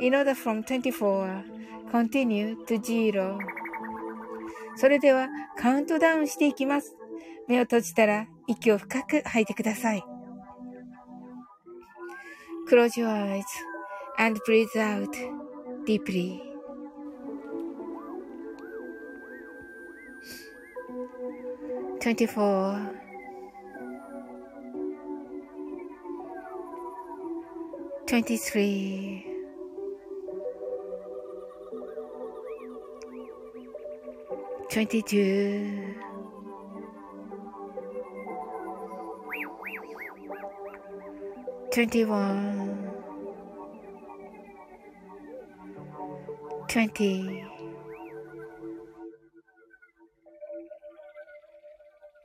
in order from 24 continue to zero それではカウントダウンしていきます。目を閉じたら息を深く吐いてください。Close your eyes and breathe out deeply. Twenty-four, twenty-three. 22 21 20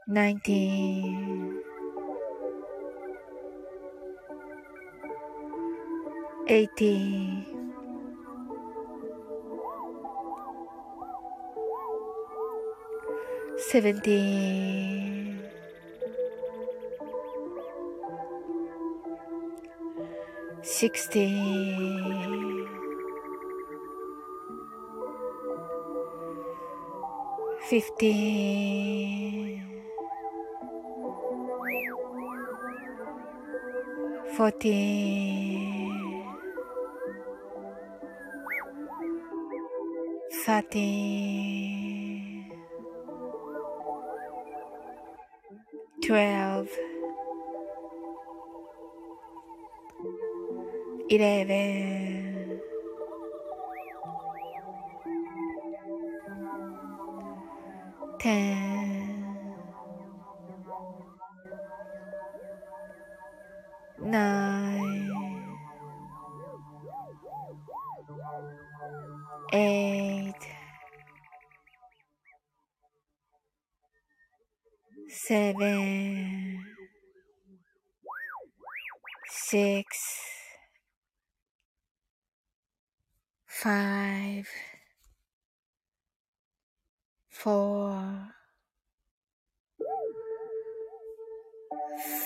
19 18 seventeen, sixteen, fifteen, fourteen, thirteen, 12 11 10 six, five, four,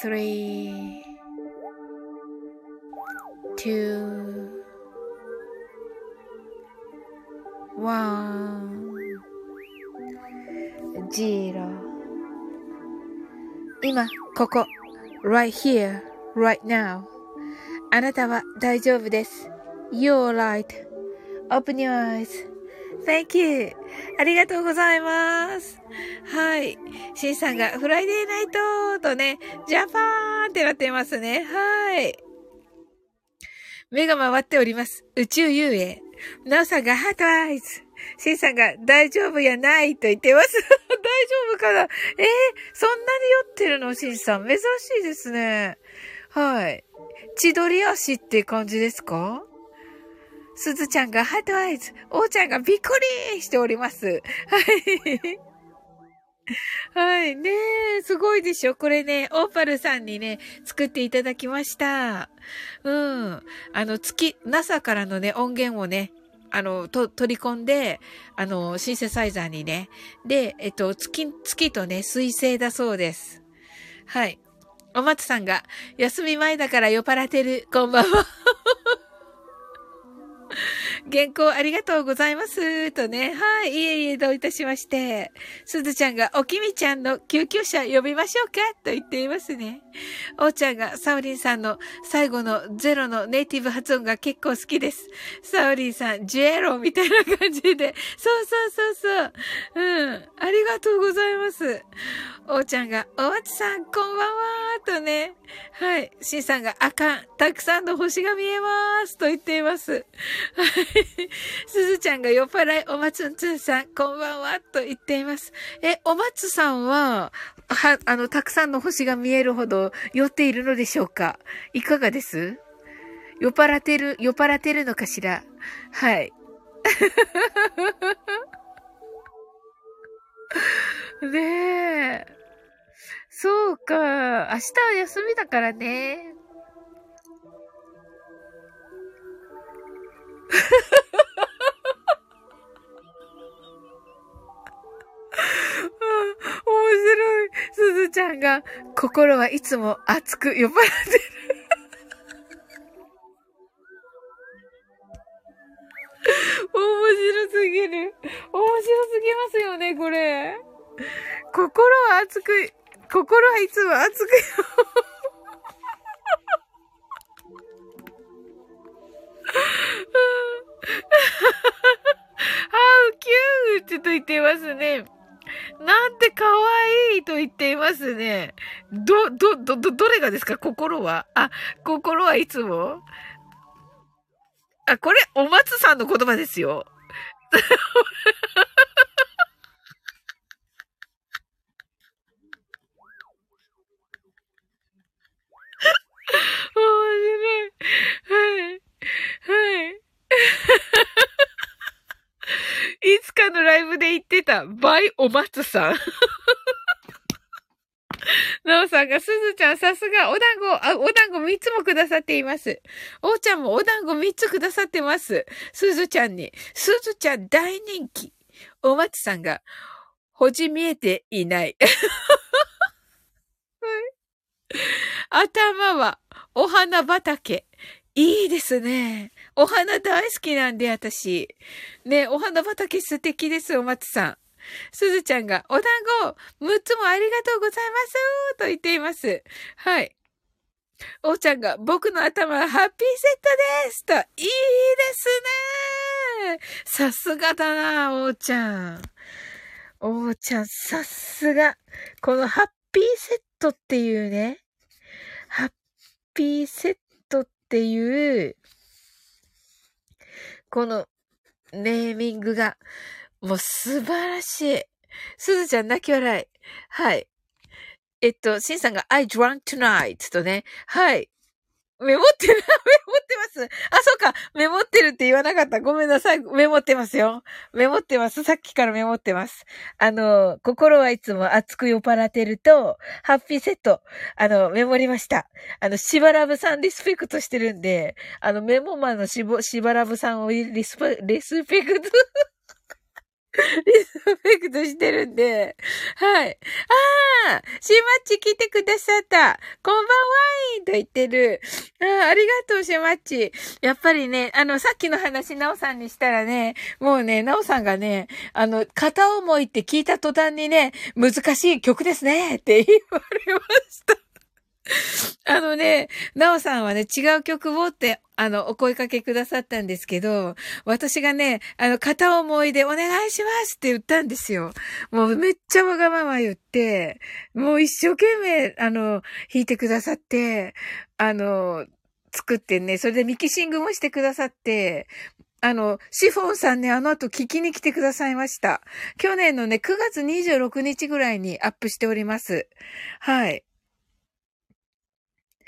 three, two, one, zero 今、ここ、right here, right now. あなたは大丈夫です。You're right.Open your eyes.Thank you. ありがとうございます。はい。シンさんがフライデーナイトとね、ジャパーンってなってますね。はい。目が回っております。宇宙遊泳。なおさんがハートアイズ。シンさんが大丈夫やないと言ってます。<laughs> 大丈夫かな？えー、そんなに酔ってるの？シンさん。珍しいですね。はい。千鳥足って感じですか？すずちゃんがハートアイズ。おーちゃんがびっくりしております。はい。はい。ねえ、すごいでしょ？これね、オーパルさんにね、作っていただきました。うん。あの、月、NASA からのね、音源をね、あの、と、取り込んで、あの、シンセサイザーにね。で、えっと、月、月とね、水星だそうです。はい。お松さんが、休み前だから酔っ払ってる。こんばんは。<laughs> 原稿ありがとうございます。とね。はい。いえいえ、どういたしまして。すずちゃんが、おきみちゃんの救急車呼びましょうかと言っていますね。<laughs> おーちゃんが、サオリンさんの最後のゼロのネイティブ発音が結構好きです。サオリンさん、ジェロみたいな感じで。そうそうそうそう。うん。ありがとうございます。おーちゃんが、おわつさん、こんばんはーとね。はい。しんさんが、あかん。たくさんの星が見えまーす。と言っています。はい。すずちゃんが酔っ払い、おまつんつんさん、こんばんは。と言っています。え、おまつさんは、は、あの、たくさんの星が見えるほど酔っているのでしょうか？いかがです？酔っ払ってる、酔っ払ってるのかしら？はい。<laughs> ねえ。そうか。明日は休みだからね。<laughs> 白い。すずちゃんが、心はいつも熱く酔っ払ってる。面白すぎる。面白すぎますよね、これ。心は熱く、心はいつも熱く。<laughs> ハウキューってと言っていますね。なんて可愛いと言っていますね。ど、ど、ど、ど、どれがですか？心は？あ、心はいつも？あ、これ、お松さんの言葉ですよ。面白い。はい。はい。いいつかのライブで言ってた、バイお松さん。<laughs> なおさんが、すずちゃんさすが、お団子、あ、お団子3つもくださっています。おーちゃんもお団子3つくださってます。すずちゃんに。すずちゃん大人気。お松さんが、星見えていない。<laughs> 頭はお花畑。いいですね。お花大好きなんで、私。ね、お花畑素敵です、お松さん。すずちゃんが、お団子、6つもありがとうございますと言っています。はい。おーちゃんが、僕の頭はハッピーセットですと、いいですねさすがだな、おーちゃん。おーちゃん、さすが。このハッピーセットっていうね、ハッピーセットっていう、このネーミングが、もう素晴らしい。すずちゃん泣き笑い。はい。えっと、しんさんが I drunk tonight とね。はい。メモってないってますあ、そうかメモってるって言わなかった。ごめんなさい。メモってますよ。メモってます。さっきからメモってます。あの、心はいつも熱く酔っ払ってると、ハッピーセット、あの、メモりました。あの、しばらぶさんリスペクトしてるんで、あの、メモマンのしぼ、しばらぶさんをリスペ、リスペクト <laughs> リスペクトしてるんで。はい。ああシマッチ来てくださった。こんばんはーと言ってる。ああ、ありがとう、シマッチ。やっぱりね、あの、さっきの話、ナオさんにしたらね、もうね、ナオさんがね、あの、片思いって聞いた途端にね、難しい曲ですねって言われました。<laughs> あのね、なおさんはね、違う曲をって、あの、お声かけくださったんですけど、私がね、あの、片思いでお願いしますって言ったんですよ。もうめっちゃわがまま言って、もう一生懸命、あの、弾いてくださって、あの、作ってね、それでミキシングもしてくださって、あの、シフォンさんね、あの後聞きに来てくださいました。去年のね、9月26日ぐらいにアップしております。はい。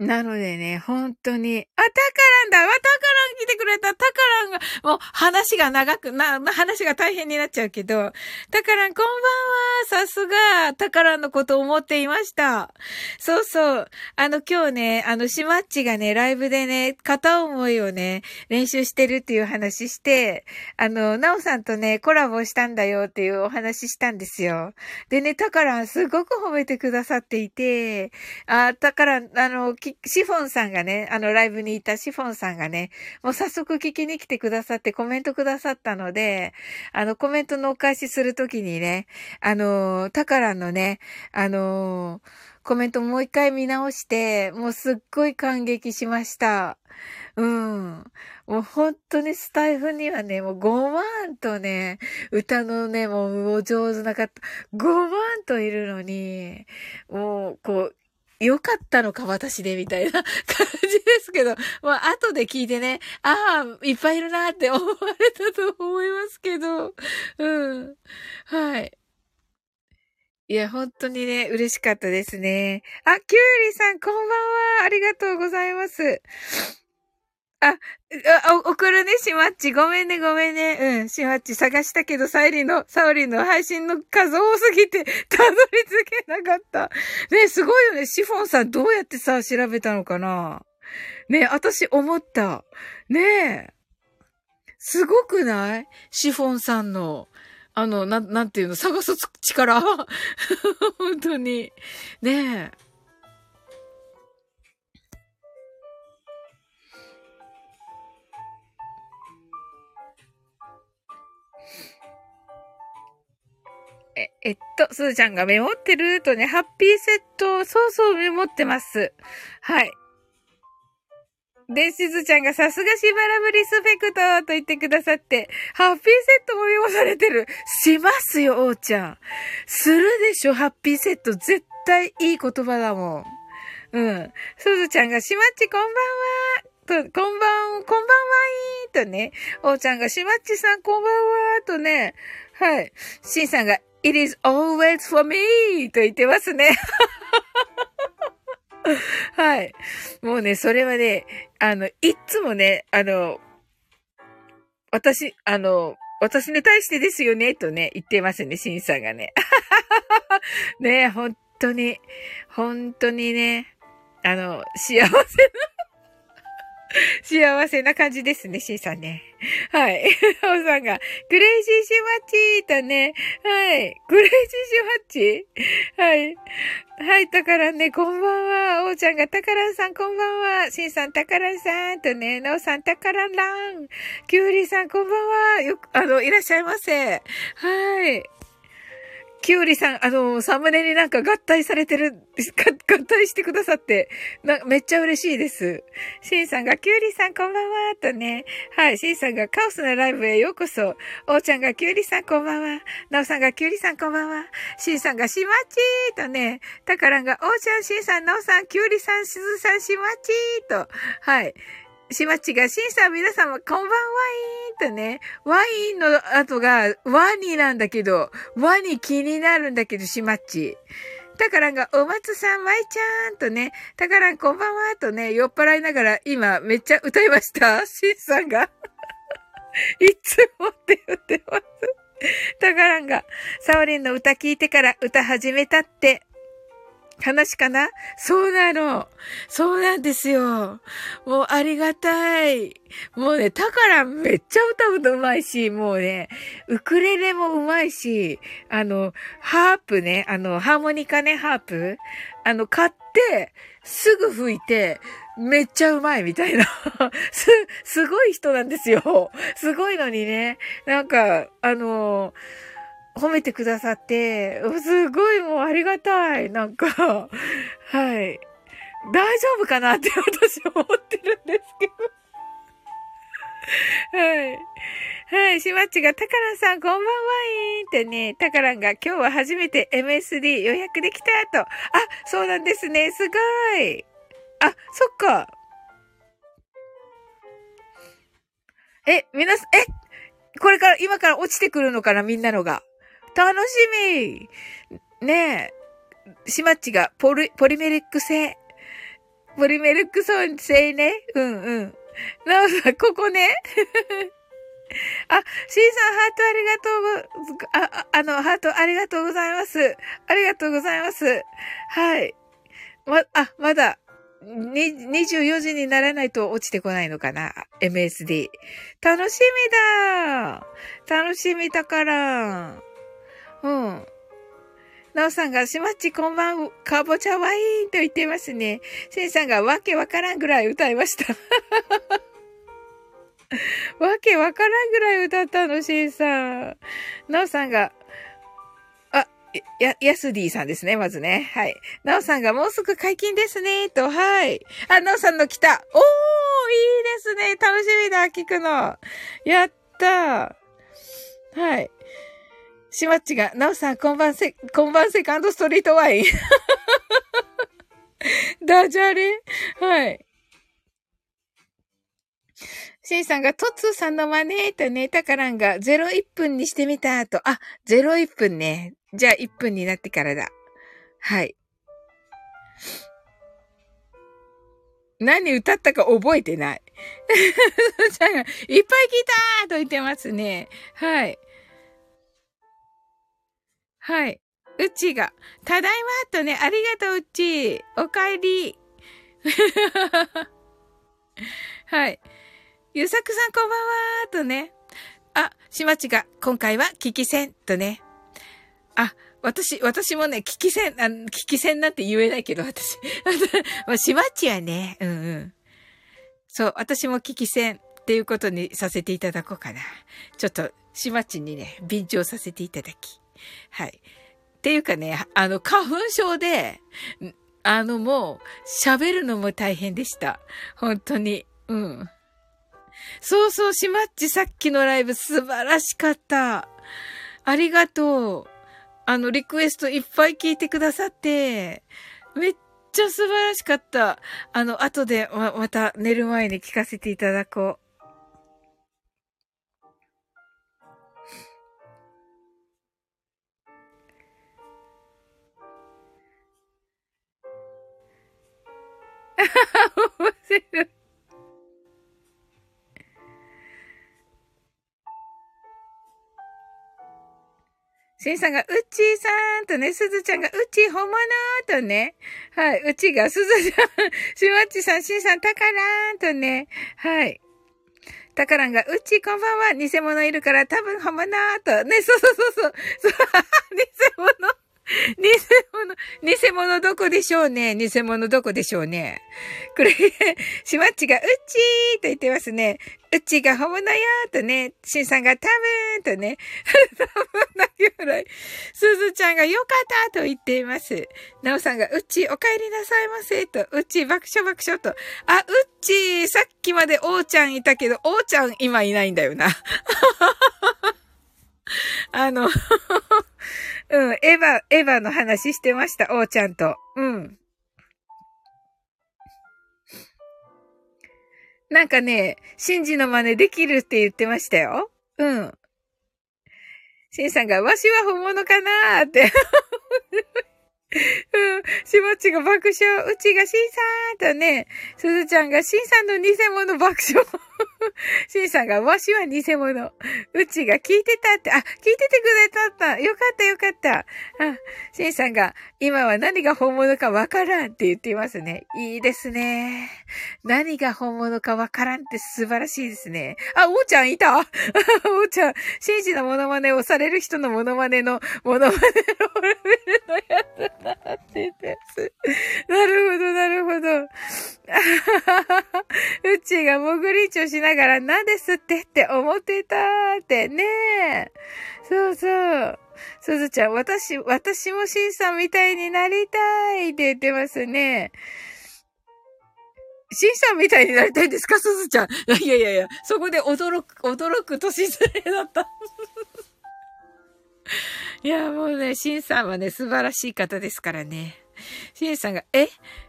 なのでね、本当に、あ、タカランだわ、タカラン来てくれたタカランが、もう話が長く、な、話が大変になっちゃうけど、タカランこんばんは、さすが、タカランのこと思っていました。そうそう、あの今日ね、あのシマッチがね、ライブでね、片思いをね、練習してるっていう話して、あの、ナオさんとね、コラボしたんだよっていうお話したんですよ。でね、タカランすごく褒めてくださっていて、あ、タカラン、あの、シフォンさんがね、あのライブにいたシフォンさんがね、もう早速聞きに来てくださってコメントくださったので、あのコメントのお返しするときにね、あの、タカラのね、あの、コメントもう一回見直して、もうすっごい感激しました。うん。もう本当にスタイフにはね、もう5万とね、歌のね、もうお上手な方、5万といるのに、もう、こう、良かったのか、私で、みたいな <laughs> 感じですけど、まあ、後で聞いてね、ああ、いっぱいいるなって思われたと思いますけど、うん。はい。いや、本当にね、嬉しかったですね。あ、きゅうりさん、こんばんは。ありがとうございます。あ、あ、送るね、しまっち。ごめんね、ごめんね。うん、しまっち探したけど、サイリの、サオリの配信の数多すぎて、<laughs> たどり着けなかった。ね、すごいよね。シフォンさん、どうやってさ、調べたのかなね、私思った。ねえ。すごくない？シフォンさんの、あの、なん、なんていうの、探す力 <laughs> 本当に。ねえ。え、えっと、すずちゃんがメモってるとね、ハッピーセット、そうそうメモってます。はい。で、しずちゃんがさすがしばらぶリスペクトと言ってくださって、ハッピーセットもメモされてる。しますよ、おーちゃん。するでしょ、ハッピーセット。絶対いい言葉だもん。うん。すずちゃんがしまっちこんばんは。と、こんばん、こんばんはいーとね、おーちゃんがしまっちさんこんばんはとね、はい。しんさんが It is always for me! と言ってますね。<laughs> はい。もうね、それはね、あの、いつもね、あの、私、あの、私に対してですよね、とね、言ってますね、シンさんがね。<laughs> ね、本当に、本当にね、あの、幸せな <laughs> 幸せな感じですね、シーさんね。はい。<laughs> おさんが、クレイジーシマッチーとね、はい。クレイジーシマッチ？はい。はい、たからね、こんばんは。おーちゃんが、たからんさん、こんばんは。しんさん、たからんさんとね、なおさん、たからんらん。きゅうりさん、こんばんは。よく、あの、いらっしゃいませ。はい。きゅうりさん、あの、サムネになんか合体されてる、合体してくださって、な、めっちゃ嬉しいです。シンさんが、きゅうりさんこんばんは、とね。はい、シンさんが、カオスなライブへようこそ。おーちゃんが、きゅうりさんこんばんは。なおさんが、きゅうりさんこんばんは。シンさんが、しまちーとね。たからんが、おーちゃん、シンさん、なおさん、きゅうりさん、しずさん、しまちーと。はい。しまちが、しんさん皆様、こんばんはーとね、ワインの後がワニなんだけど、ワニ気になるんだけど、しまっち。たからんが、お松さん、まいちゃんとね、たからんこんばんはとね、酔っ払いながら今めっちゃ歌いましたしんさんが。<laughs> いつもって言ってます。たからんが、サオリンの歌聞いてから歌始めたって。話かな？そうなの。そうなんですよ。もうありがたい。もうね、だからめっちゃ歌うのうまいし、もうね、ウクレレもうまいし、あの、ハープね、あの、ハーモニカね、ハープ。あの、買って、すぐ吹いて、めっちゃうまいみたいな。<laughs> す、すごい人なんですよ。すごいのにね。なんか、あのー褒めてくださって、すごいもうありがたい。なんか、はい。大丈夫かなって私思ってるんですけど。はい。はい。しまっちが、たからんさん、こんばんはいーってね、たからんが、今日は初めて MSD 予約できたと。あ、そうなんですね。すごい。あ、そっか。え、みなさん、え、これから、今から落ちてくるのかなみんなのが。楽しみねえ。しまっちがポリ、ポリメリック製。ポリメリック製ね。うんうん。なおさん、ここね。<laughs> あ、シーさん、ハートありがとうご、あ、あの、ハートありがとうございます。ありがとうございます。はい。ま、あ、まだ、に、24時にならないと落ちてこないのかな ?MSD。楽しみだ楽しみだから。うん。なおさんが、しまっちこんばん、かぼちゃワインと言ってますね。せんさんが、わけわからんぐらい歌いました。<laughs> わけわからんぐらい歌ったの、しんさん。なおさんが、あ、や、やすディさんですね、まずね。はい。なおさんが、もうすぐ解禁ですね、と、はい。あ、なおさんの来た。おー、いいですね。楽しみだ、聞くの。やったーはい。しまっちが、なおさん、こんばんせ、こんばんセカンドストリートワイン。<laughs> ダジャレ？はい。シンさんが、トッツーさんの真似とね、タカランが01分にしてみたと。あ、01分ね。じゃあ1分になってからだ。はい。何歌ったか覚えてない。<laughs> いっぱい聞いたと言ってますね。はい。はい。うちが、ただいまとね、ありがとう、うち。おかえり。<laughs> はい。ゆさくさんこんばんはとね。あ、しまちが、今回は聞き戦とね。あ、私、私もね、聞き戦、あ聞き戦なんて言えないけど、私。<laughs> しまちはね、うんうん。そう、私も聞き戦っていうことにさせていただこうかな。ちょっと、しまちにね、便乗させていただき。はい。っていうかね、あの、花粉症で、あの、もう、喋るのも大変でした。本当に。うん。そうそう、しまっちさっきのライブ素晴らしかった。ありがとう。あの、リクエストいっぱい聞いてくださって、めっちゃ素晴らしかった。あの、後でま、また寝る前に聞かせていただこう。面白い。シンさんが、うっちーさんとね、すずちゃんが、うち本物とね、はい、うちがすずちゃん、しまっちさん、しんさん、たからんとね、はい。たからんが、うっちーこんばんは、偽物いるから多分本物と、ね、そうそうそうそう、そう、偽物。<laughs> 偽物、偽物どこでしょうね偽物どこでしょうねこれ、しまっちが、うっちーと言ってますね。うっちーが本物よーとね、しんさんが多分とね、多分なぐらい。すずちゃんがよかったと言っています。なおさんが、うっちーお帰りなさいませと、うっちー爆笑爆笑と。あ、うっちーさっきまでおーちゃんいたけど、おーちゃん今いないんだよな。あのうん、エヴァ、エヴァの話してました、おーちゃんと。うん。なんかね、シンジの真似できるって言ってましたよ。うん。シンさんが、わしは本物かなーってうん。しもっちが爆笑。うちがしんさんとね、すずちゃんがしんさんの偽物爆笑。<laughs> しんさんが、わしは偽物。うちが聞いてたって、あ、聞いててくれたった。よかったよかった。あ、しんさんが、今は何が本物かわからんって言っていますね。いいですね。何が本物かわからんって素晴らしいですね。あ、おーちゃんいた <laughs> おーちゃん、真摯なモノマネをされる人のモノマネの、モノマネのレベルのやつなって言ってます。なるほど、なるほど。<laughs> うちが潜り調しながら、なんですってって思ってたってね。そうそう。すずちゃん、私、私もシンさんみたいになりたいって言ってますね。シンさんみたいになりたいんですか？すずちゃん。いやいやいや、そこで驚く、驚く年ずれだった。いや、もうね、シンさんはね、素晴らしい方ですからね。シンさんが、え？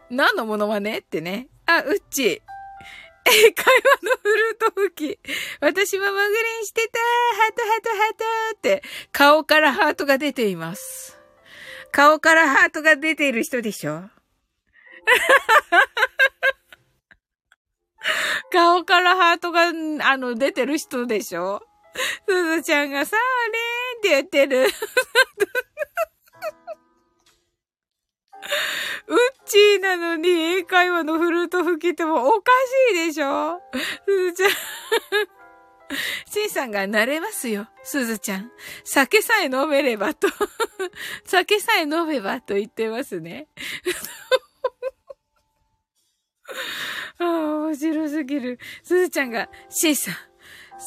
何のものまねってね。あ、うっち。え、会話のフルート吹き。私もマグリンしてたハートハートハートって、顔からハートが出ています。顔からハートが出ている人でしょ？顔からハートが、あの、出てる人でしょ？すずちゃんがさあれーって言ってる。<laughs> うっちーなのに英会話のフルート吹きってもおかしいでしょ？すずちゃん。しんさんが慣れますよ、すずちゃん。酒さえ飲めればと酒さえ飲めばと言ってますね。<laughs> ああ、面白すぎる。すずちゃんが、しんさん、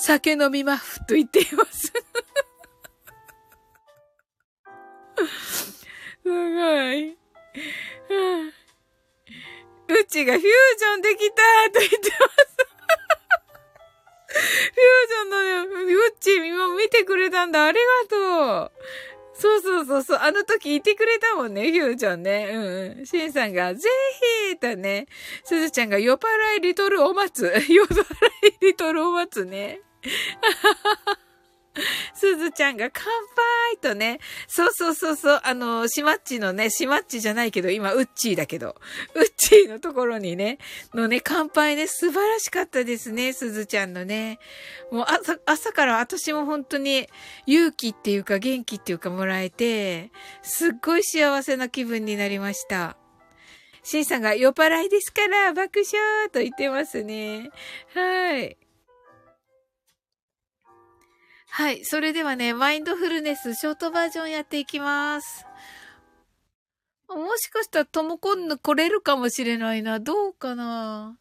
酒飲みまふと言っています <laughs> すごい。うちがフュージョンできたと言ってます。フュージョンの、うち、今見てくれたんだ。ありがとう。そうそうそうそう。あの時いてくれたもんね、ヒューちゃんね。うんうん。シンさんが、ぜひとね。すずちゃんが、酔っ払いリトルお松。<laughs> 酔っ払いリトルお松ね。<laughs> すずちゃんが乾杯とね。そうそうそうそう。あの、しまっちのね、しまっちじゃないけど、今、うっちーだけど、うっちーのところにね、のね、乾杯ね、素晴らしかったですね、すずちゃんのね。もう朝、朝から私も本当に勇気っていうか元気っていうかもらえて、すっごい幸せな気分になりました。シンさんが酔っ払いですから爆笑と言ってますね。はい。はい。それではね、マインドフルネスショートバージョンやっていきます。もしかしたらトモコンヌ来れるかもしれないな。どうかな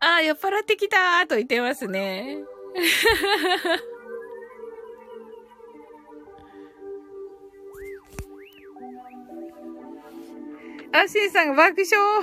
ああ、酔っ払ってきたーと言ってますね。<laughs> あ、シンさんが爆笑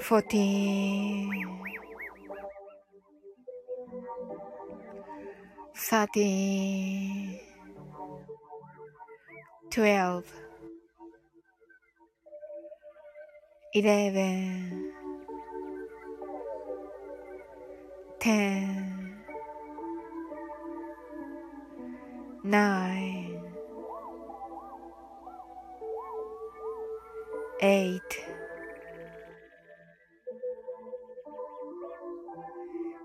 Forty, thirty, twelve, eleven, ten, nine, eight.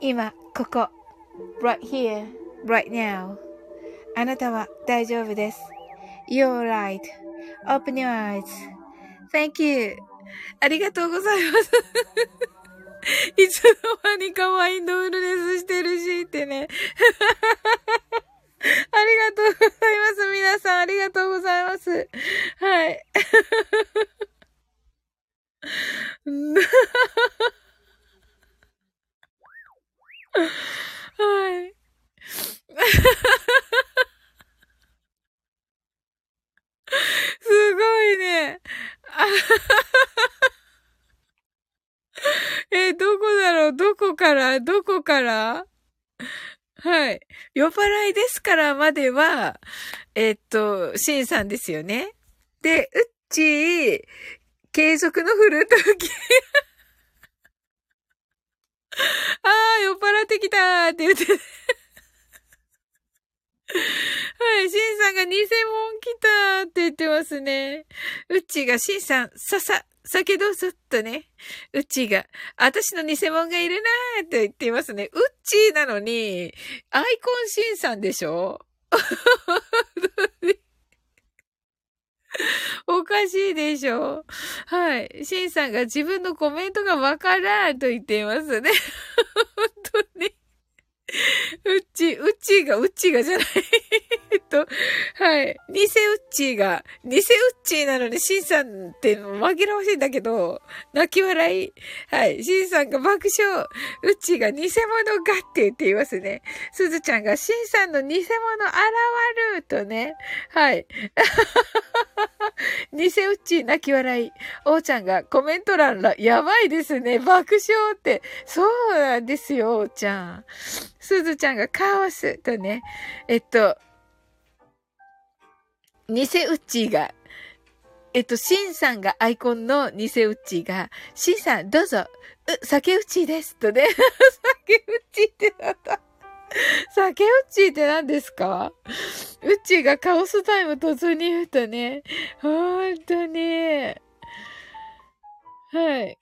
今ここ right here right now あなたは大丈夫です You're right Open your eyes Thank you ありがとうございます <laughs> いつの間にかマインドフルネスしてるしってね。<laughs> ありがとうございます。皆さん、ありがとうございます。はい。<laughs> はい。すごいね。えどこだろう？どこから？どこから？はい。酔っ払いですからまでは、えっと、シンさんですよね。で、うっちー、継続のフルート吹き。<laughs> ああ、酔っ払ってきたーって言って。<laughs> はい、シンさんが偽物来たーって言ってますね。うっちーがシンさん、ささ、酒どうぞっとね、うっちーが、私の偽物がいるなーって言っていますね。うっちーなのに、アイコンシンさんでしょ？<laughs> <laughs> おかしいでしょはい。シンさんが自分のコメントがわからんと言っていますね。<laughs> 本当に。<laughs> うっち、うっちが、うっちがじゃない。えっと、はい。偽うっちが、偽うっちなのに、シンさんって紛らわしいんだけど、泣き笑い。はい。シンさんが爆笑。うっちが偽物がって言っていますね。すずちゃんが、シンさんの偽物現るとね。はい。<laughs> 偽うっち泣き笑い。おうちゃんがコメント欄ら、やばいですね。爆笑って。そうなんですよ、おうちゃん。すずちゃんがカオスとね、えっと、偽ウッチーが、えっと、シンさんがアイコンの偽ウッチーが、シンさんどうぞ、う、酒ウチーですとね。<laughs> 酒ウチーってなんだ？酒ウチーって何ですか？ウッチーがカオスタイム突入とね。ほんとに。はい。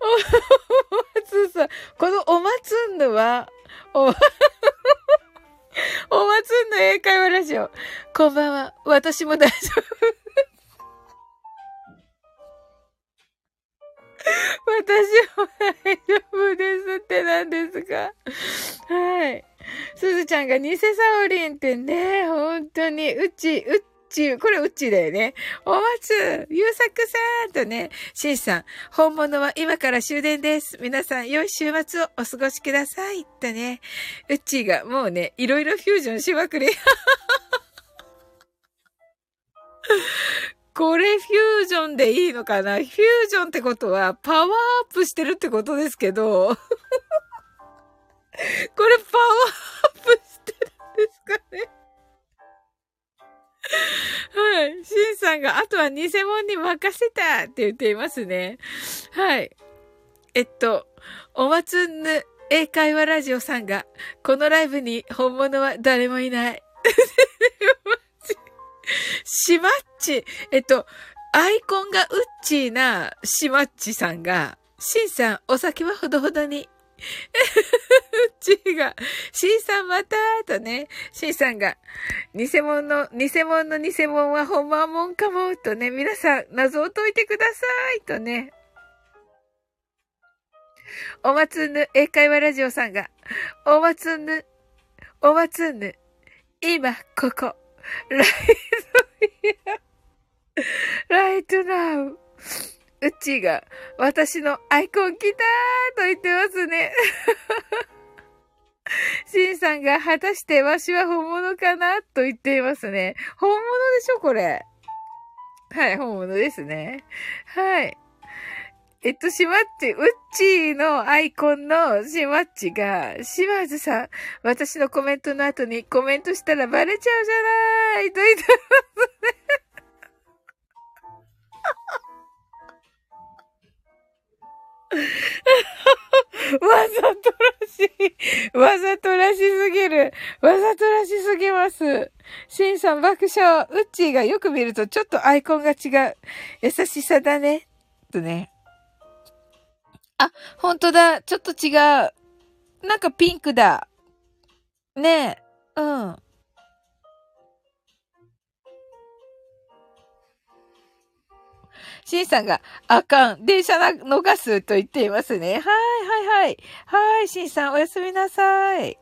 お松さん、このお松んのは、お、<laughs> お松んの英会話ラジオ。こんばんは。私も大丈夫。私も大丈夫ですって何ですかはい。すずちゃんが偽サオリンってね、本当に、うち、うち、これうっちーだよね。お松、ゆうさくさんとね、しんさん、本物は今から終電です。皆さん、良い週末をお過ごしください。とね、うっちーがもうね、いろいろフュージョンしまくり。<laughs> これフュージョンでいいのかな？フュージョンってことはパワーアップしてるってことですけど、<laughs> これパワーアップしてるんですかね？はい。シンさんが、あとは偽物に任せたって言っていますね。はい。えっと、おまつんぬ英会話ラジオさんが、このライブに本物は誰もいない。しまっち、えっと、アイコンがウッチーなしまっちさんが、しんさん、お酒はほどほどに。<laughs> うちが、しんさんまたとね、しんさんが、偽物の、偽物の偽物はほんまもんかもとね、皆さん謎を解いてくださいとね。おまつぬ、英会話ラジオさんが、おまつぬ、おまつぬ、今、ここ、ライト、ライトナウ。うっちーが、私のアイコン来たーと言ってますね。<laughs> シンさんが、果たしてわしは本物かなと言っていますね。本物でしょこれ。はい、本物ですね。はい。えっと、しまっち、うっちーのアイコンのしまっちが、島津さん、私のコメントの後にコメントしたらバレちゃうじゃないと言ってますね。<laughs> わざとらしい。わざとらしすぎる。わざとらしすぎます。シンさん爆笑。ウッチーがよく見るとちょっとアイコンが違う。優しさだね。とね。あ、ほんとだ。ちょっと違う。なんかピンクだ。ねえ。うん。シンさんが、あかん。電車な、逃すと言っていますね。はい、はい、はい。はい、シンさん、おやすみなさい。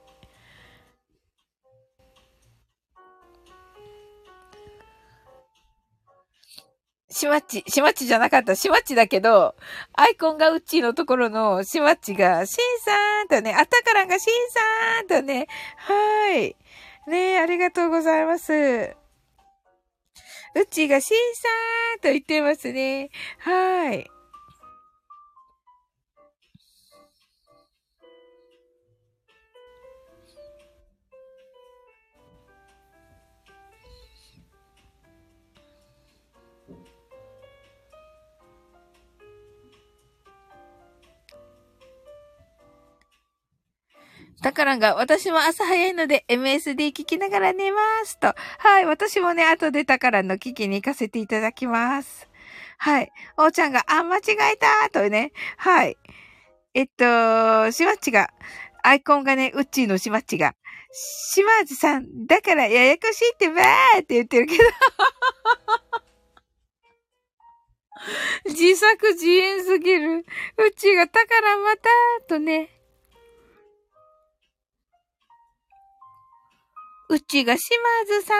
しまっち、しまっちじゃなかった。しまっちだけど、アイコンがうちのところのしまっちが、しんさんとね、あたからんがしんさんとね、はい。ねありがとうございます。うちがしんさんと言ってますね。はい。だからが、私も朝早いので MSD 聞きながら寝ます。と。はい。私もね、後で宝の聞きに行かせていただきます。はい。おーちゃんが、あ、間違えたとね。はい。えっと、しまっちが、アイコンがね、うっちーのしまっちが、しまずさん、だからややこしいってばーって言ってるけど。自作自演すぎる。うっちーが宝またーとね。うちが島津さ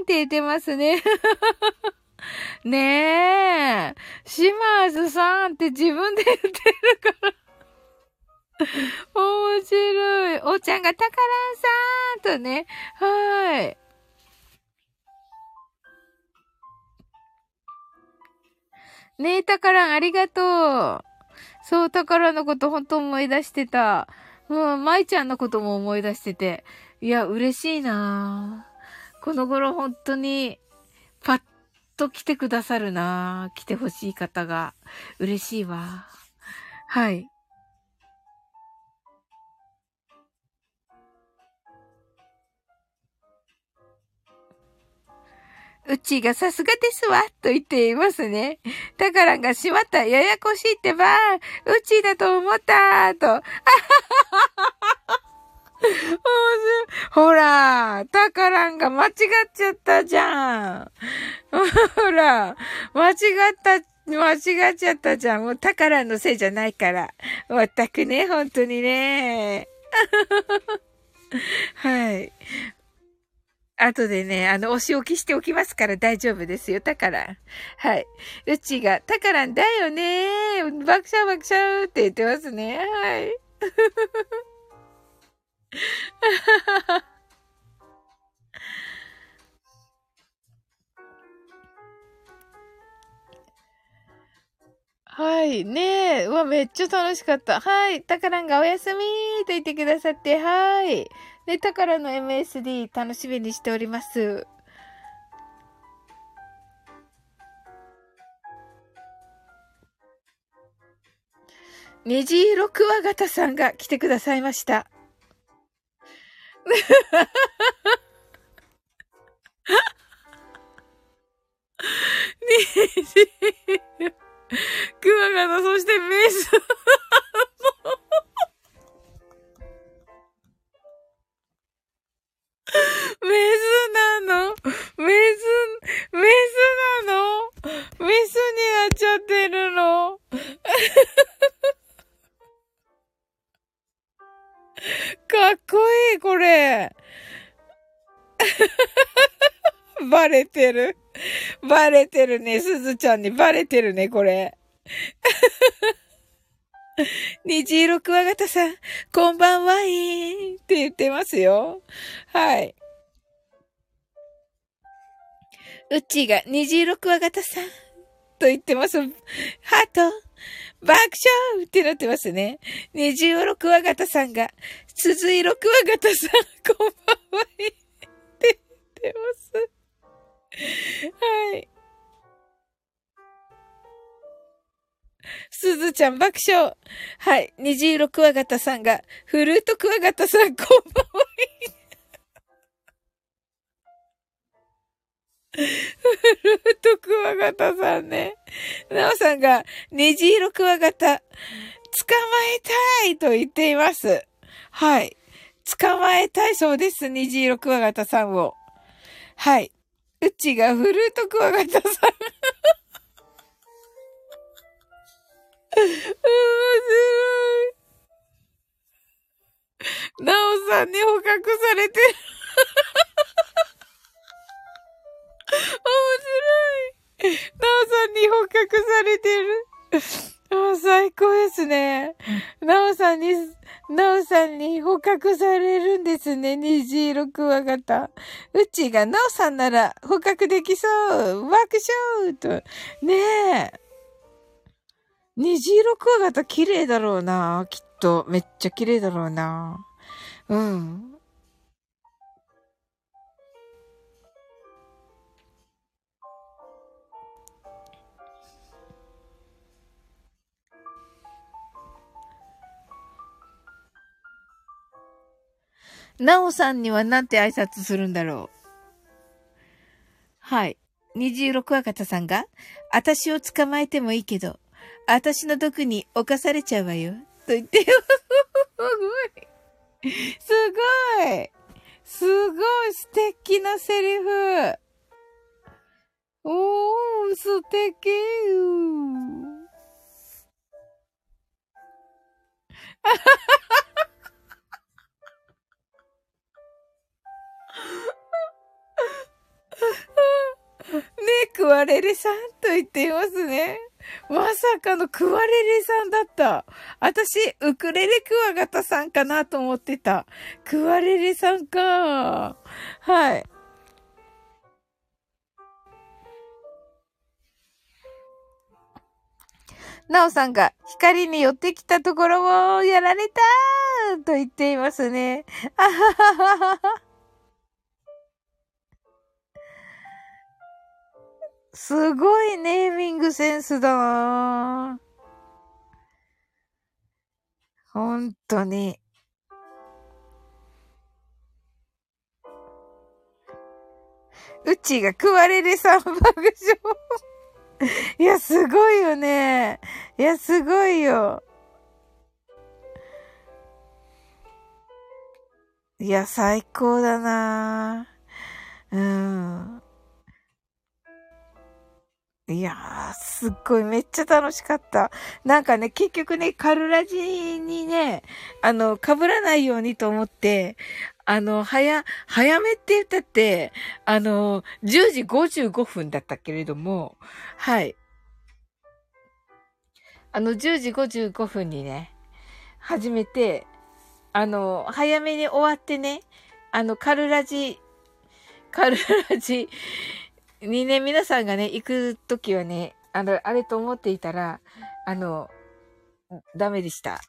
んって言ってますね。<laughs> ねえ。島津さんって自分で言ってるから <laughs> 面白い。おちゃんがたからんさんとね。はい。ねえ、たからんありがとう。そう、たからのこと本当思い出してた。うん、舞ちゃんのことも思い出してて。いや、嬉しいなこの頃本当に、パッと来てくださるな来てほしい方が。嬉しいわ。はい。うちがさすがですわ、と言っていますね。だからがしまった、ややこしいってば、うちだと思った、と。あはははは。ほら、タカランが間違っちゃったじゃん。ほら、間違った、間違っちゃったじゃん。もうタカランのせいじゃないから。まったくね、本当にね。<laughs> はい。後でね、あの、お仕置きしておきますから大丈夫ですよ。タカラン。はい。うちが、タカランだよね爆笑爆笑って言ってますね。はい。はい。ねえ。うわ、めっちゃ楽しかった。はい。タカランがおやすみと言ってくださって、はい。で、タカラの MSD 楽しみにしております。虹色クワガタさんが来てくださいました。クワガタ、そしてメス。メスなのメス、メスなの？メスになっちゃってるの？<laughs> かっこいい、これ。<laughs> バレてる。バレてるね。すずちゃんにバレてるね、これ。虹色クワガタさん、こんばんはいーって言ってますよ。はい。うちが虹色クワガタさんと言ってます。ハート、爆笑ってなってますね。虹色クワガタさんが、鈴色クワガタさん、こんばんはって言ってます。はい。すずちゃん爆笑。はい。虹色クワガタさんが、フルートクワガタさんこんばんは。ルートクワガタさんね。なおさんが、虹色クワガタ、捕まえたいと言っています。はい。捕まえたいそうです。虹色クワガタさんを。はい。うちがフルートクワガタさん。<laughs> 面白い。なおさんに捕獲されてる。面白い。なおさんに捕獲されてる。もう最高ですね。なおさんに、なおさんに捕獲されるんですね。虹色クワガタ。うちがなおさんなら捕獲できそう。ワークショーと。ねえ。虹色クワガタ綺麗だろうな。きっと。めっちゃ綺麗だろうな。うん。なおさんにはなんて挨拶するんだろう？はい。虹色クワガタさんが、私を捕まえてもいいけど、私の毒に侵されちゃうわよ。と言ってよ。すごい。すごい。すごい素敵なセリフ。おー、素敵。ね <laughs> クワレレさんと言っていますね。まさかのクワレレさんだった。私、ウクレレクワガタさんかなと思ってた。クワレレさんか。はい。なおさんが光に寄ってきたところをやられたと言っていますね。あはははは。すごいネーミングセンスだな本当に。うちが食われる三爆笑。いや、すごいよね。いや、すごいよ。いや、最高だなうん。いやー、すっごい、めっちゃ楽しかった。なんかね、結局ね、カルラジにね、あの、被らないようにと思って、あの、早、早めって言ったって、あの、10時55分だったけれども、はい。あの、10時55分にね、始めて、あの、早めに終わってね、あの、カルラジ、カルラジにね、皆さんがね、行くときはね、あの、あれと思っていたら、あの、ダメでした。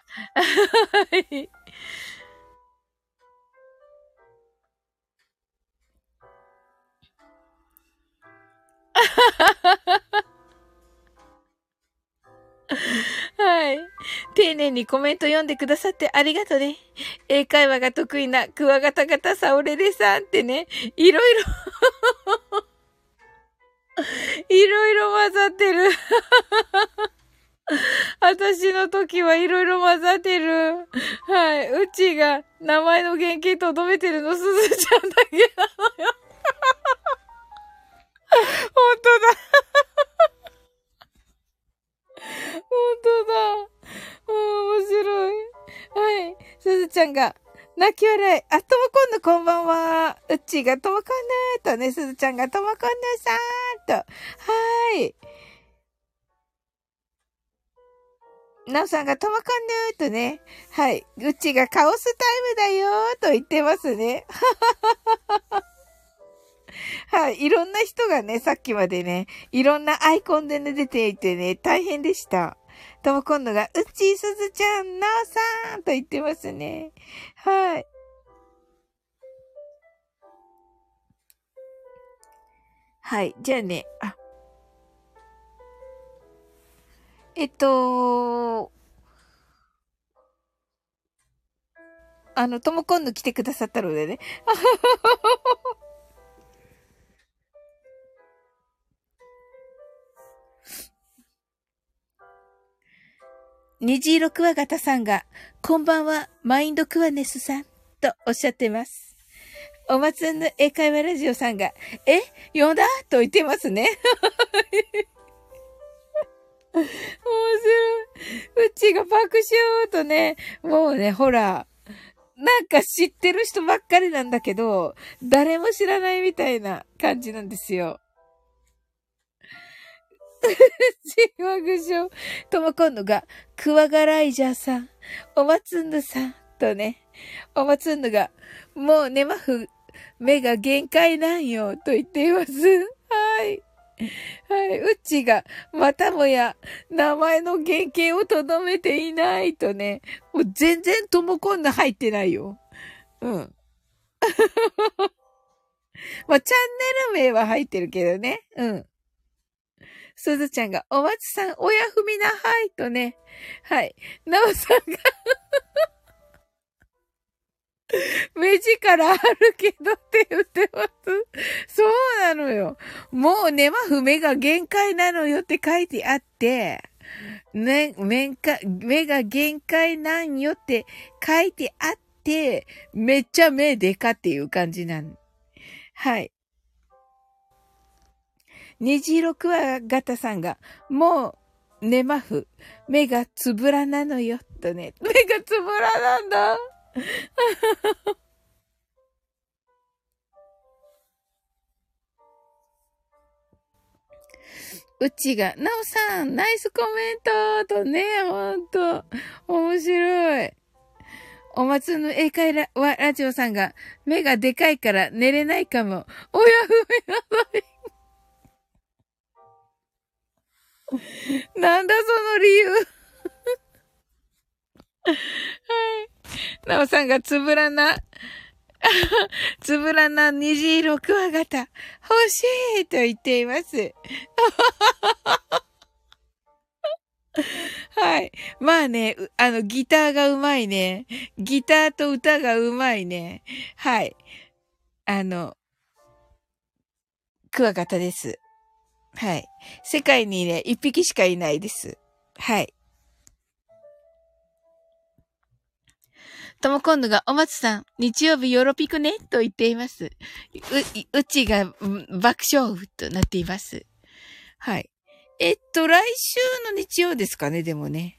はい。丁寧にコメント読んでくださってありがとね。英会話が得意なクワガタ型サオレレさんってね、いろいろ <laughs> いろいろ混ざってる <laughs> 私の時はいろいろ混ざってる。はい。うちが名前の原型とどめてるのすずちゃんだけなのよ。<laughs> 本当だ。本当だ。面白い。はい。すずちゃんが、泣き笑い。あ、ともこんぬこんばんは。うっちーがともこんぬとね、すずちゃんがともこんぬさーんと。はーい。なおさんがともこんぬとね。はい。うっちーがカオスタイムだよーと言ってますね。<laughs> はい。いろんな人がね、さっきまでね、いろんなアイコンでね、出ていてね、大変でした。とも今度が、うちーすずちゃん、なおさんと言ってますね。はい。はい。じゃあね、あ、えっと、あの、ともこんぬ来てくださったのでね。<laughs> 虹色クワガタさんが、こんばんは、マインドクワネスさん、とおっしゃってます。おまつんの英会話ラジオさんが、え呼んだ？と言ってますね。<laughs> 面白い。うちが爆笑とね、もうね、ほら、なんか知ってる人ばっかりなんだけど、誰も知らないみたいな感じなんですよ。ち爆笑。とも今度が、クワガライジャーさん、おまつんぬさん、とね、おまつんぬが、もうねまふ、目が限界なんよ、と言っています。はい。はい。うちが、またもや、名前の原型をとどめていないとね、もう全然ともこんな入ってないよ。うん。<laughs> まあ、チャンネル名は入ってるけどね。うん。すずちゃんが、お松さん、親踏みな、はい、とね。はい。なおさんが <laughs> 目力あるけどって言ってます。そうなのよ。もうね、まふ目が限界なのよって書いてあって、ね、目が、目が限界なんよって書いてあって、めっちゃ目でかっていう感じなん。はい。虹色クワガタさんが、もう、寝まふ、目がつぶらなのよ、とね。目がつぶらなんだ。<laughs> うちが、なおさん、ナイスコメントとね、ほんと、面白い。お松の英会ララジオさんが、目がでかいから寝れないかも。おやふめなさい。<laughs> なんだその理由はい。なおさんがつぶらな、<laughs> つぶらな虹色クワガタ、欲しいと言っています。<laughs> はい。まあね、あの、ギターがうまいね。ギターと歌がうまいね。はい。あの、クワガタです。はい。世界にね、一匹しかいないです。はい。とも今度が、お松さん、日曜日よろぴくね？と言っています。う、うちが爆笑となっています。はい。えっと、来週の日曜ですかね、でもね。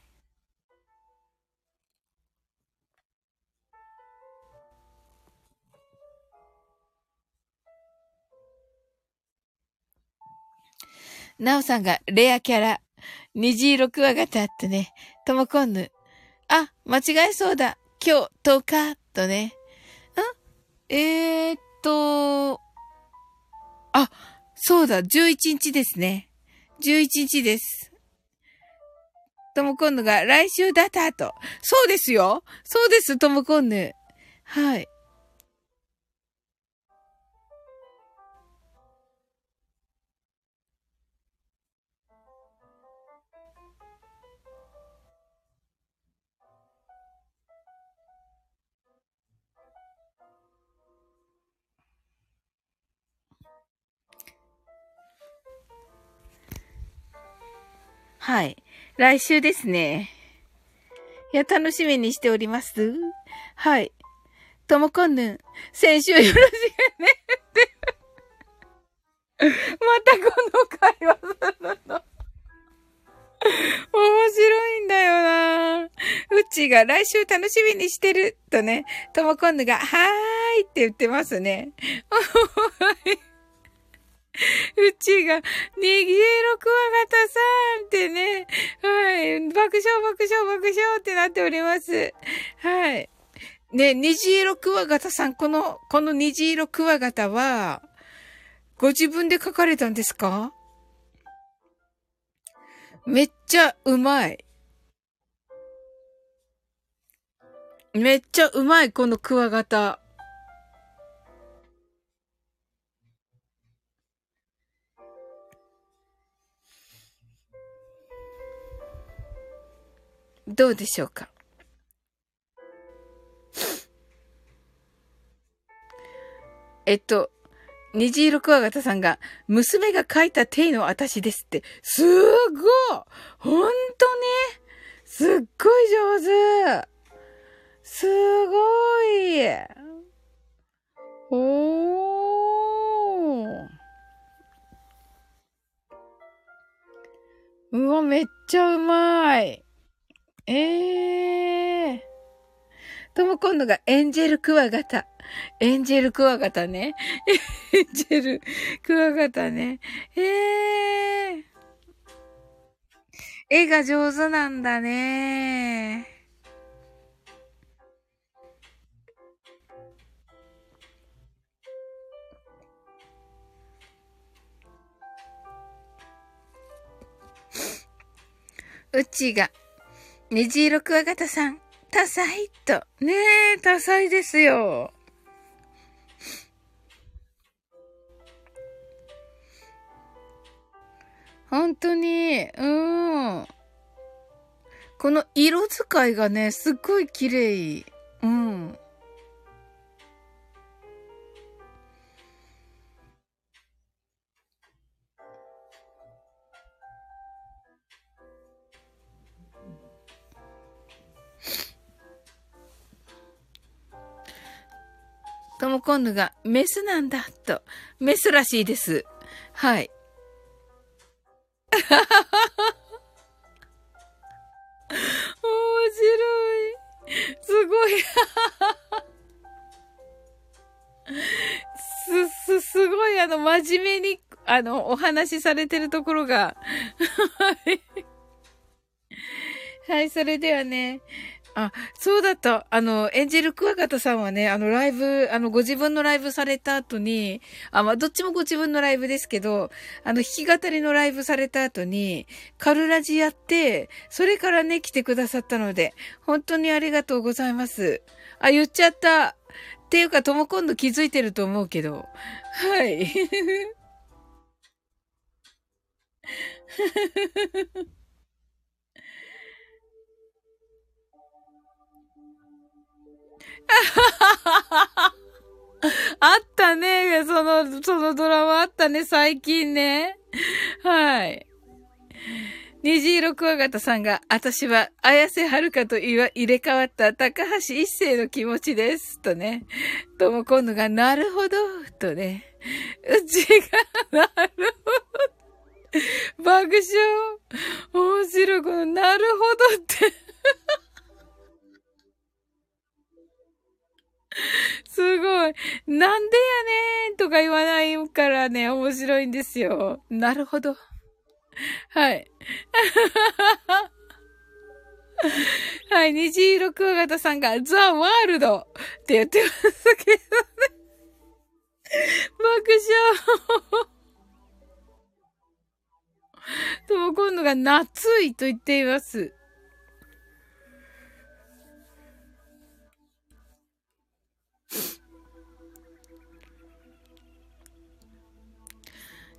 なおさんがレアキャラ。虹色クワガタってね。ともこんぬ。あ、間違えそうだ。今日、10日、とね。んえー、っと、あ、そうだ、11日ですね。11日です。ともこんぬが来週だったと。そうですよ。そうです、ともこんぬ。はい。はい。来週ですね。いや、楽しみにしております。はい。ともこんぬん、先週よろしくねって。<laughs> またこの会話するの。面白いんだよなうちが来週楽しみにしてるとね、ともこんぬが、はーいって言ってますね。<laughs> うちが、ネギエロクワガタさんってね、はい、爆笑爆笑爆笑ってなっております。はい。ね、虹色クワガタさん、この、この虹色クワガタは、ご自分で書かれたんですか？めっちゃうまい。めっちゃうまい、このクワガタ。どうでしょうか？えっと、虹色クワガタさんが、娘が書いた手の私ですって、すっごい！ほんとねすっごい上手！すごい！おー。うわ、めっちゃうまい！ええー。とも今度がエンジェルクワガタ。エンジェルクワガタね。エンジェルクワガタね。ええー。絵が上手なんだね。うちが虹色クワガタさん、多彩と。ねえ、多彩ですよ。本当に、うん。この色使いがね、すっごい綺麗。うん。トモコンヌがメスなんだ、と。メスらしいです。はい。<laughs> 面白い。すごい。<laughs> す、す、すごい、あの、真面目に、あの、お話しされてるところが。<laughs> はい。はい、それではね、あ、そうだった。あの、エンジェルクワガタさんはね、あの、ライブ、あの、ご自分のライブされた後に、あ、まあ、どっちもご自分のライブですけど、あの、弾き語りのライブされた後に、カルラジやって、それからね、来てくださったので、本当にありがとうございます。あ、言っちゃった。っていうか、とも今度気づいてると思うけど。はい。<laughs> あったね。その、そのドラマあったね、最近ね。はい。虹色クワガタさんが、私は、綾瀬はるかと入れ替わった高橋一生の気持ちです。とね。とも今度が、なるほど。とね。うちが、なるほど。爆笑。面白い。この、なるほどって。<laughs> すごい。なんでやねんとか言わないからね、面白いんですよ。なるほど。はい。<laughs> はい、虹色クワガタさんが、ザ・ワールドって言ってますけどね。爆笑。<laughs> とも今度が夏いと言っています。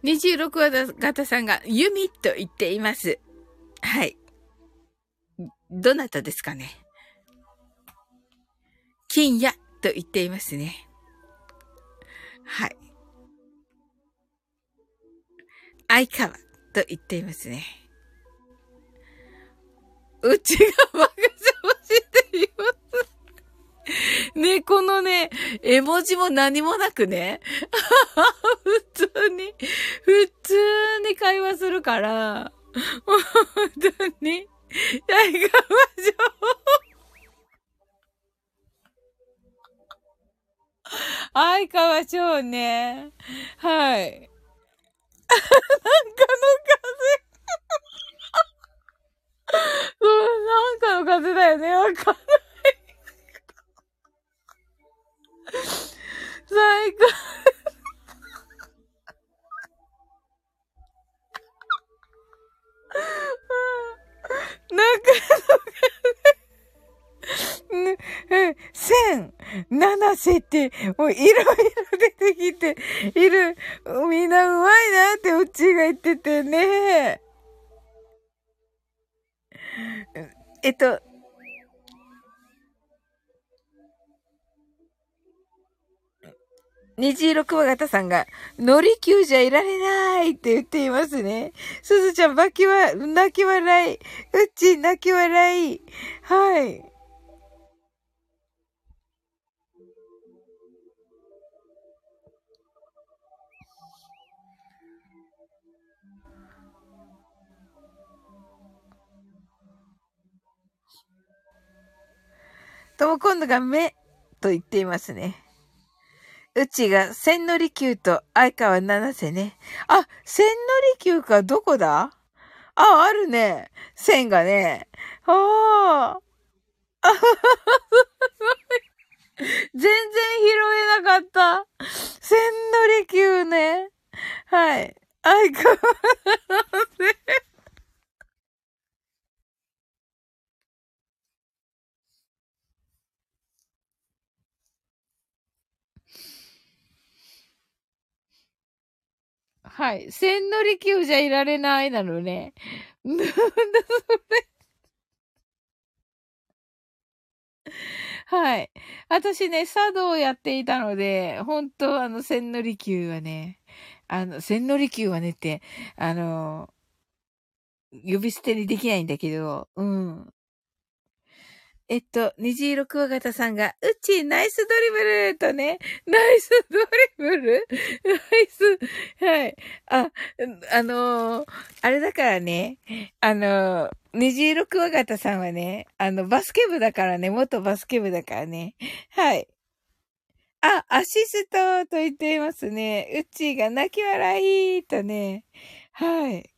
26話型さんが弓と言っています。はい。どなたですかね？金やと言っていますね。はい。相川と言っていますね。うちが爆笑しています。ね、このね、絵文字も何もなくね、<laughs> 普通に、普通に会話するから、本当に、大学魔女。相川翔ね。はい。<laughs> なんかの風。そう、なんかの風だよね。わかんない。最高。なんかの風。千、七瀬って、もういろいろ出てきている。みん。なうまいなってうちが言っててね。えっと、虹色クワガタさんが、乗り級じゃいられないって言っていますね。すずちゃん、バキは、泣き笑い。うっち、泣き笑い。はい。とも今度が目と言っていますね。うちが千利休と相川七瀬ね。あ、千利休かどこだ？あ、あるね。千がね。ああ。<laughs> 全然拾えなかった。千利休ね。はい。相川七瀬。はい。千利休じゃいられないなのね。<laughs> なんだそれ。はい。私ね、茶道をやっていたので、本当あの、千利休はね、あの、千利休はねって、あの、呼び捨てにできないんだけど、うん。えっと、虹色クワガタさんが、うち、ナイスドリブルとね、ナイスドリブル？ナイス、はい。あ、あのー、あれだからね、あのー、虹色クワガタさんはね、あの、バスケ部だからね、元バスケ部だからね。はい。あ、アシストと言っていますね。うちが泣き笑いとね。はい。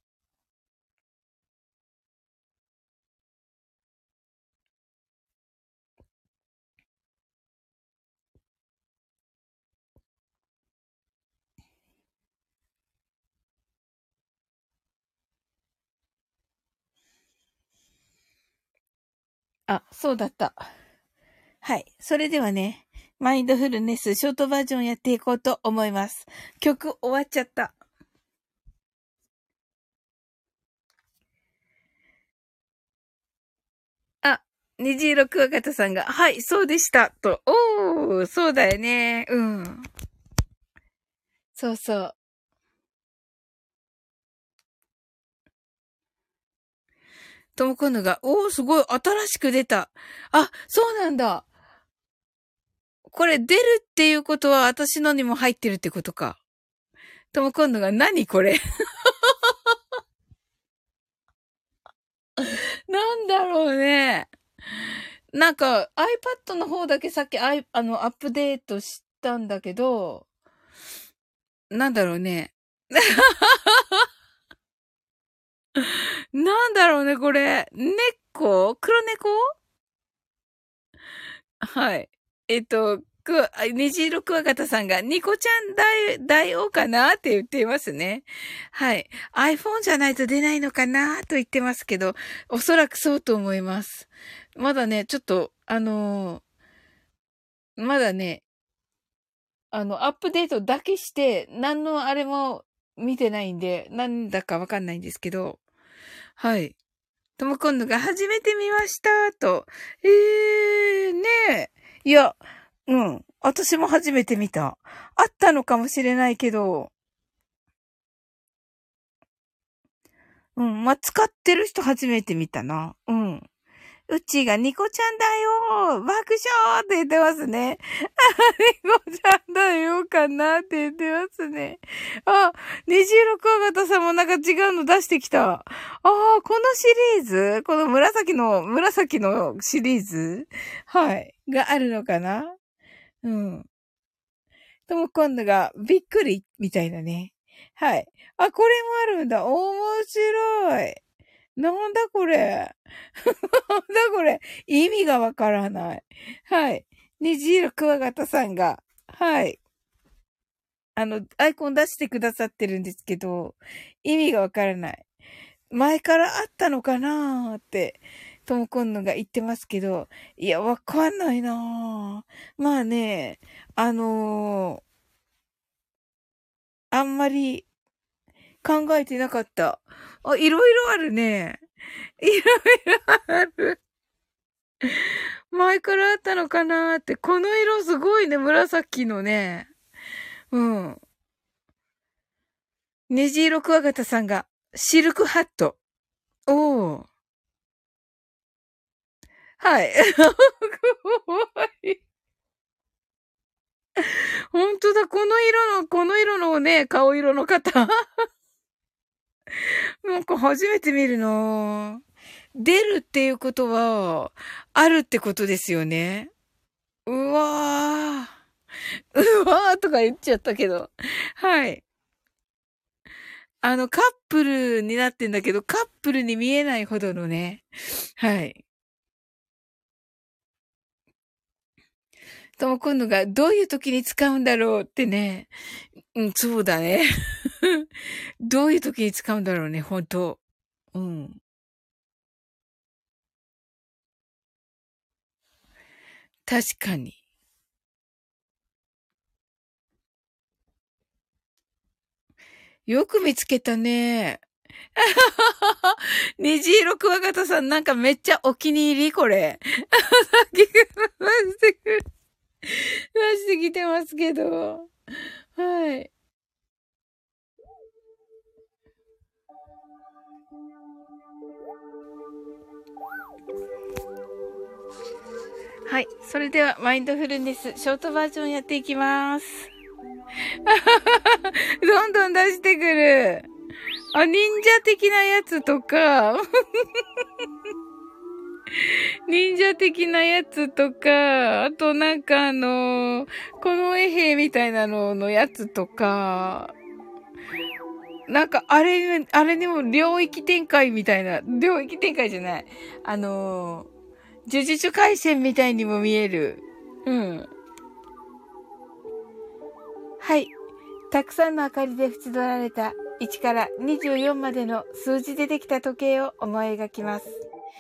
あ、そうだった。はい。それではね、マインドフルネスショートバージョンやっていこうと思います。曲終わっちゃった。あ、虹色クワガタさんが、はい、そうでした。と、おー、そうだよね。うん。そうそう。ともこんぬが、おー、すごい、新しく出た。あ、そうなんだ。これ出るっていうことは私のにも入ってるってことか。ともこんぬが、何これ？<laughs> なんだろうね。なんか iPad の方だけさっきあのアップデートしたんだけど、なんだろうね。<laughs> <laughs> なんだろうね、これ。猫？黒猫？はい。えっと、く、虹色クワガタさんが、ニコちゃん大、大王かなって言っていますね。はい。iPhone じゃないと出ないのかなと言ってますけど、おそらくそうと思います。まだね、ちょっと、あのー、まだね、あの、アップデートだけして、何のあれも見てないんで、なんだかわかんないんですけど、はい。とも今度が初めて見ました、と。えー、ねえ。いや、うん。私も初めて見た。あったのかもしれないけど、うん。まあ、使ってる人初めて見たな。うん。うちがニコちゃんだよ爆笑って言ってますね。ニコちゃんだよかなって言ってますね。あ、虹色クワガタさんもなんか違うの出してきた。ああ、このシリーズ？この紫の、紫のシリーズ？はい。があるのかな？うん。とも今度がびっくりみたいなね。はい。あ、これもあるんだ。面白い。なんだこれ。なんだこれ。意味がわからない。はい。虹色クワガタさんが、はい。あの、アイコン出してくださってるんですけど、意味がわからない。前からあったのかなーって、ともこんのが言ってますけど、いや、わかんないなーまあね、あのー、あんまり考えてなかった。あ、いろいろあるね。いろいろある。前からあったのかなーって。この色すごいね、紫のね。うん。虹色クワガタさんが、シルクハット。おー。は <laughs> い。本当だ、この色の、この色のね、顔色の方。<laughs> なんか初めて見るな出るっていうことは、あるってことですよね。うわー。うわーとか言っちゃったけど。はい。あの、カップルになってんだけど、カップルに見えないほどのね。はい。とも今度がどういう時に使うんだろうってね。うん、そうだね。<laughs> どういう時に使うんだろうね、本当うん。確かに。よく見つけたね。<laughs> 虹色クワガタさんなんかめっちゃお気に入りこれ。<laughs> <laughs> 出してきてますけど。はい。はい。それでは、マインドフルネス、ショートバージョンやっていきます。<laughs> どんどん出してくる。あ、忍者的なやつとか。<laughs> 忍者的なやつとか、あとなんかあの、この絵兵みたいなののやつとか、なんかあれ、あれでも領域展開みたいな、領域展開じゃない。あの、呪術回戦みたいにも見える。うん。はい。たくさんの明かりで縁取られた1から24までの数字でできた時計を思い描きます。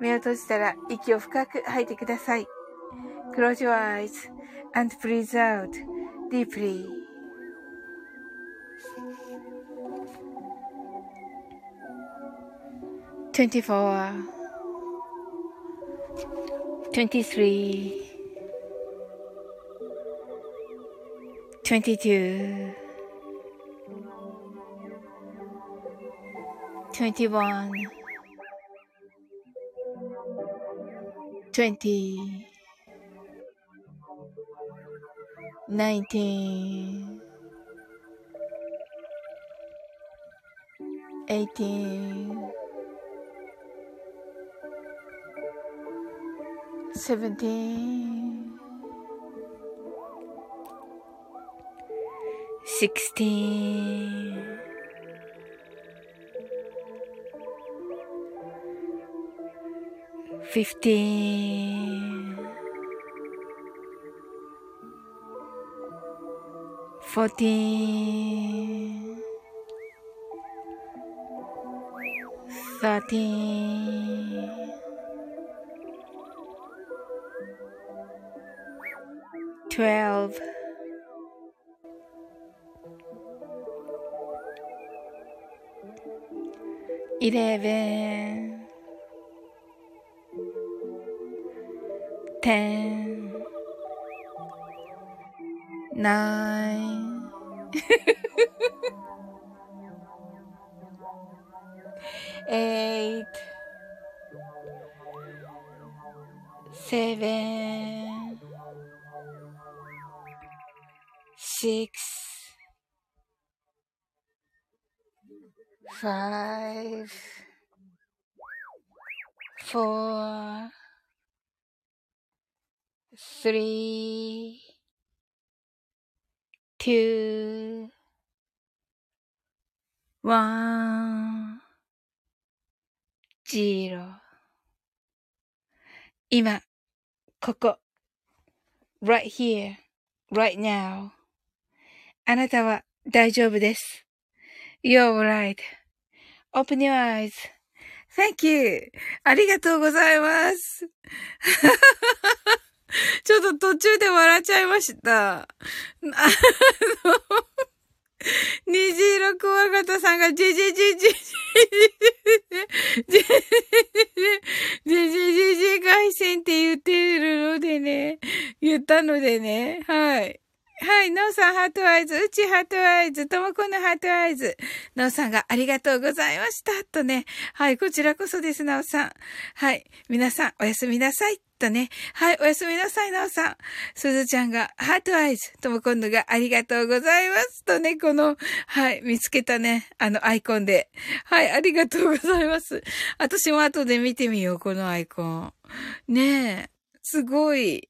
目を閉じたら息を深く吐いてください。Close your eyes and breathe out deeply. 24 23 22 21 20 19 18 17 16 Fifteen, fourteen, thirteen, twelve, eleven, ten, nine, <laughs> eight, seven, 今、ここ、right here, right now. あなたは大丈夫です。You're right.Open your eyes.Thank you. ありがとうございます。ちょっと途中で笑っちゃいました。あの、虹色クワガタさんが、じじじじじじじじじじじじじじじじじじ外線って言ってるのでね、言ったのでね、はい。はい、なおさんハートアイズ、うちハートアイズ、ともこのハートアイズ。なおさんがありがとうございました。とね。はい、こちらこそです、なおさん。はい、皆さんおやすみなさい。とね。はい、おやすみなさい、なおさん。すずちゃんがハートアイズ、ともこんのがありがとうございます。とね、この、はい、見つけたね、あのアイコンで。はい、ありがとうございます。私も後で見てみよう、このアイコン。ねえ、すごい。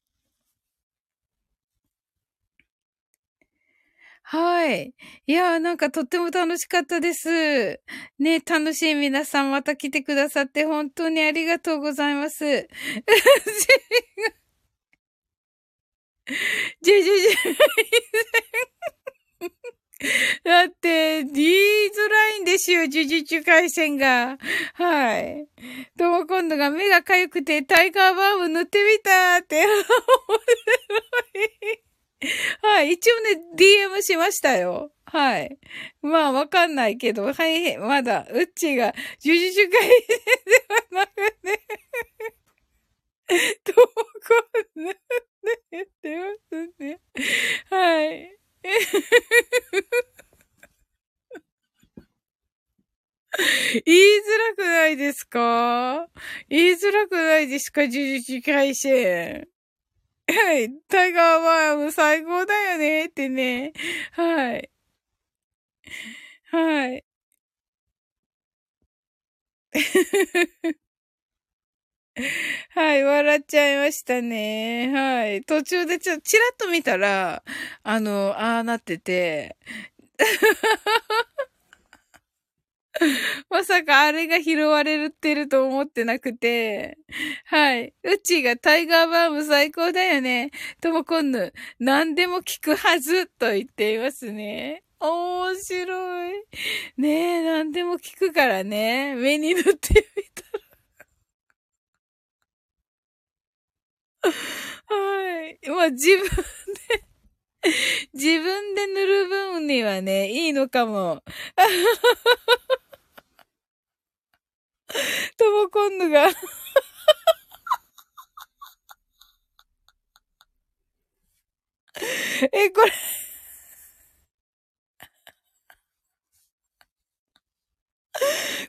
はい。いやー、なんかとっても楽しかったです。ね、楽しい皆さんまた来てくださって本当にありがとうございます。じじじ。だって、言いづらいんですよ、呪術回戦が。はい。とも今度が目が痒くてタイガーバーム塗ってみたって。面白い。はい。一応ね、DM しましたよ。はい。まあ、わかんないけど、はい、まだ、うっちーが、呪術回戦ではなくね、ともこんな、ね、言ってますね。はい。<laughs> 言いづらくないですか？言いづらくないですか？呪術回戦。はい。タイガーバーム最高だよねってね。はい。はい。<laughs> はい、笑っちゃいましたね。はい。途中でちょ、ちらっと見たら、あの、ああなってて、<laughs> まさかあれが拾われてると思ってなくて、はい。うちがタイガーバーム最高だよね。ともこんぬ、何でも聞くはずと言っていますね。面白い。ねえ、何でも聞くからね。目に塗ってみたら。<laughs> はい。まあ自分で、自分で塗る分にはね、いいのかも。<laughs> ともこんぬがえ、これ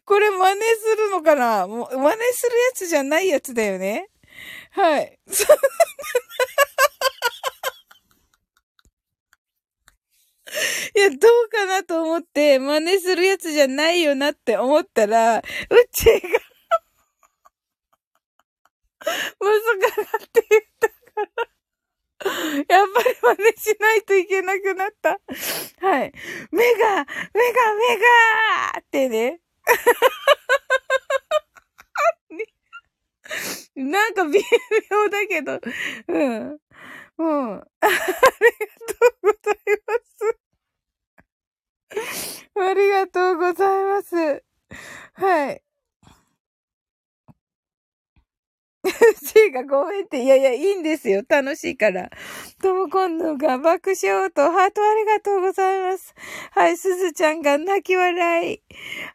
これ真似するのかな？もう真似するやつじゃないやつだよね。はい。<laughs> いや、どうかなと思って、真似するやつじゃないよなって思ったら、うちが息子がって言ったから、やっぱり真似しないといけなくなった。はい。目が、目が、目がってね。<laughs> なんか微妙だけど、うん。もう、<laughs> ありがとうございます。<laughs> ありがとうございます。はい。<laughs> C がごめんって、いやいや、いいんですよ。楽しいから。とも今度が爆笑とハートありがとうございます。はい、すずちゃんが泣き笑い。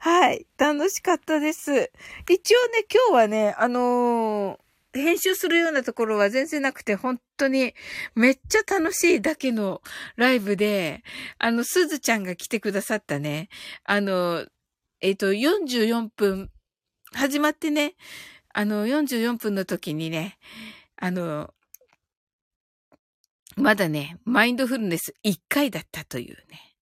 はい、楽しかったです。一応ね、今日はね、あのー、編集するようなところは全然なくて、本当にめっちゃ楽しいだけのライブで、あの、すずちゃんが来てくださったね、あの、えっ、ー、と、44分、始まってね、あの、44分の時にね、あの、まだね、マインドフルネス1回だったというね。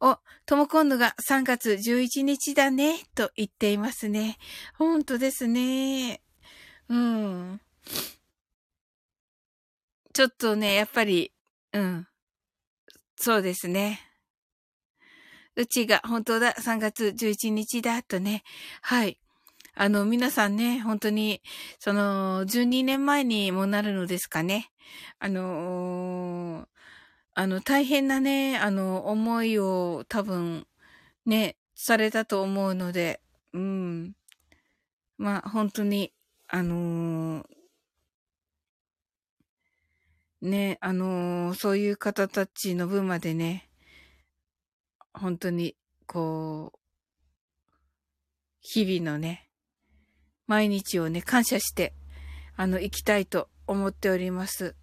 お、とも今度が3月11日だね、と言っていますね。本当ですね。うん。ちょっとね、やっぱり、うん。そうですね。うちが本当だ、3月11日だ、とね。はい。あの、皆さんね、本当に、その、12年前にもなるのですかね。あのあの、大変なね、あの、思いを多分、ね、されたと思うので、うん。まあ、本当に、あのー、ね、あのー、そういう方たちの分までね、本当に、こう、日々のね、毎日をね、感謝して、あの、行きたいと思っております。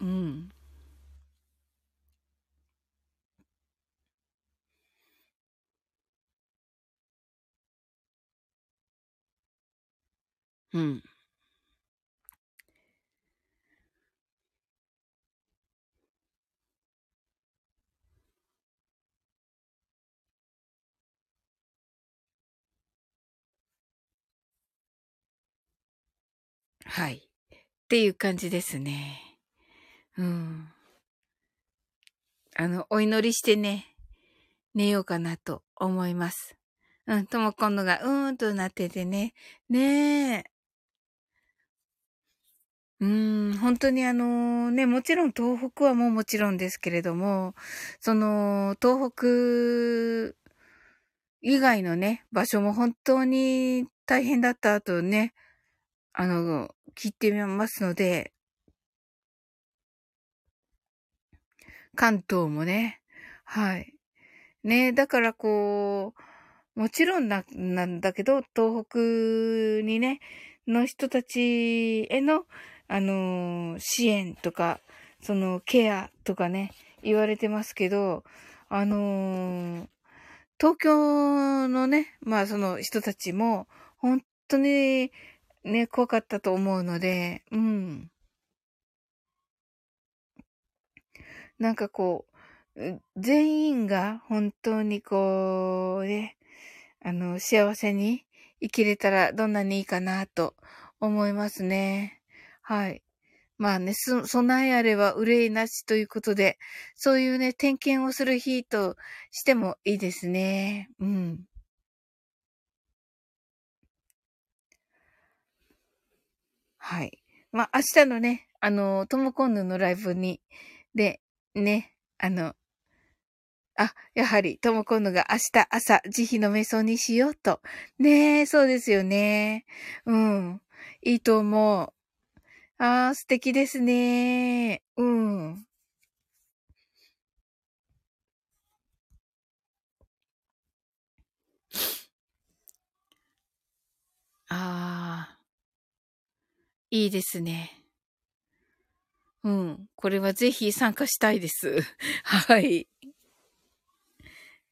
うん。うん。はい。っていう感じですね。うん。あの、お祈りしてね、寝ようかなと思います。うん、とも今度がうーんとなっててね。ねえ。うん、本当にあのね、もちろん東北はもうもちろんですけれども、その、東北以外のね、場所も本当に大変だったとね、あの、聞いてみますので、関東もね、はい。ね、だからこう、もちろんな、なんだけど、東北にね、の人たちへの、あのー、支援とか、その、ケアとかね、言われてますけど、あのー、東京のね、まあその人たちも、本当にね、怖かったと思うので、うん。なんかこう、全員が本当にこう、ね、あの、幸せに生きれたらどんなにいいかなと思いますね。はい。まあね、備えあれば憂いなしということで、そういうね、点検をする日としてもいいですね。うん。はい。まあ、明日のね、あの、トモコンヌのライブに、で、ね、あの、あ、やはり、トモコンヌが明日朝、慈悲の瞑想にしようと。ねえ、そうですよね。うん。いいと思う。ああ、素敵ですね。うん。ああ。いいですね。うん。これはぜひ参加したいです。<laughs> はい。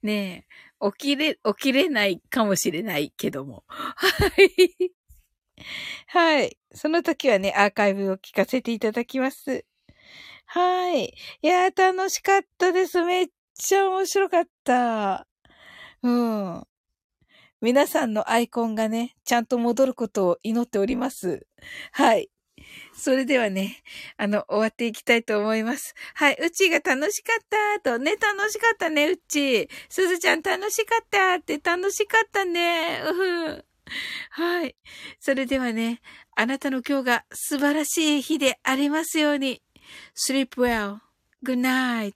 ねえ。起きれ、起きれないかもしれないけども。はい。<laughs> はい。その時はね、アーカイブを聞かせていただきます。はい。いやー楽しかったです。めっちゃ面白かった。うん。皆さんのアイコンがね、ちゃんと戻ることを祈っております。はい。それではね、あの、終わっていきたいと思います。はい。うちが楽しかったと、ね、楽しかったね、うち。すずちゃん楽しかったって楽しかったね。うん。<laughs> はい。それではね、あなたの今日が素晴らしい日でありますように。sleep well. good night.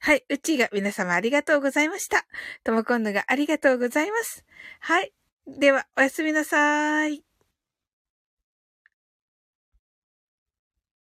はい。うちが皆様ありがとうございました。ともこんぬがありがとうございます。はい。では、おやすみなさい。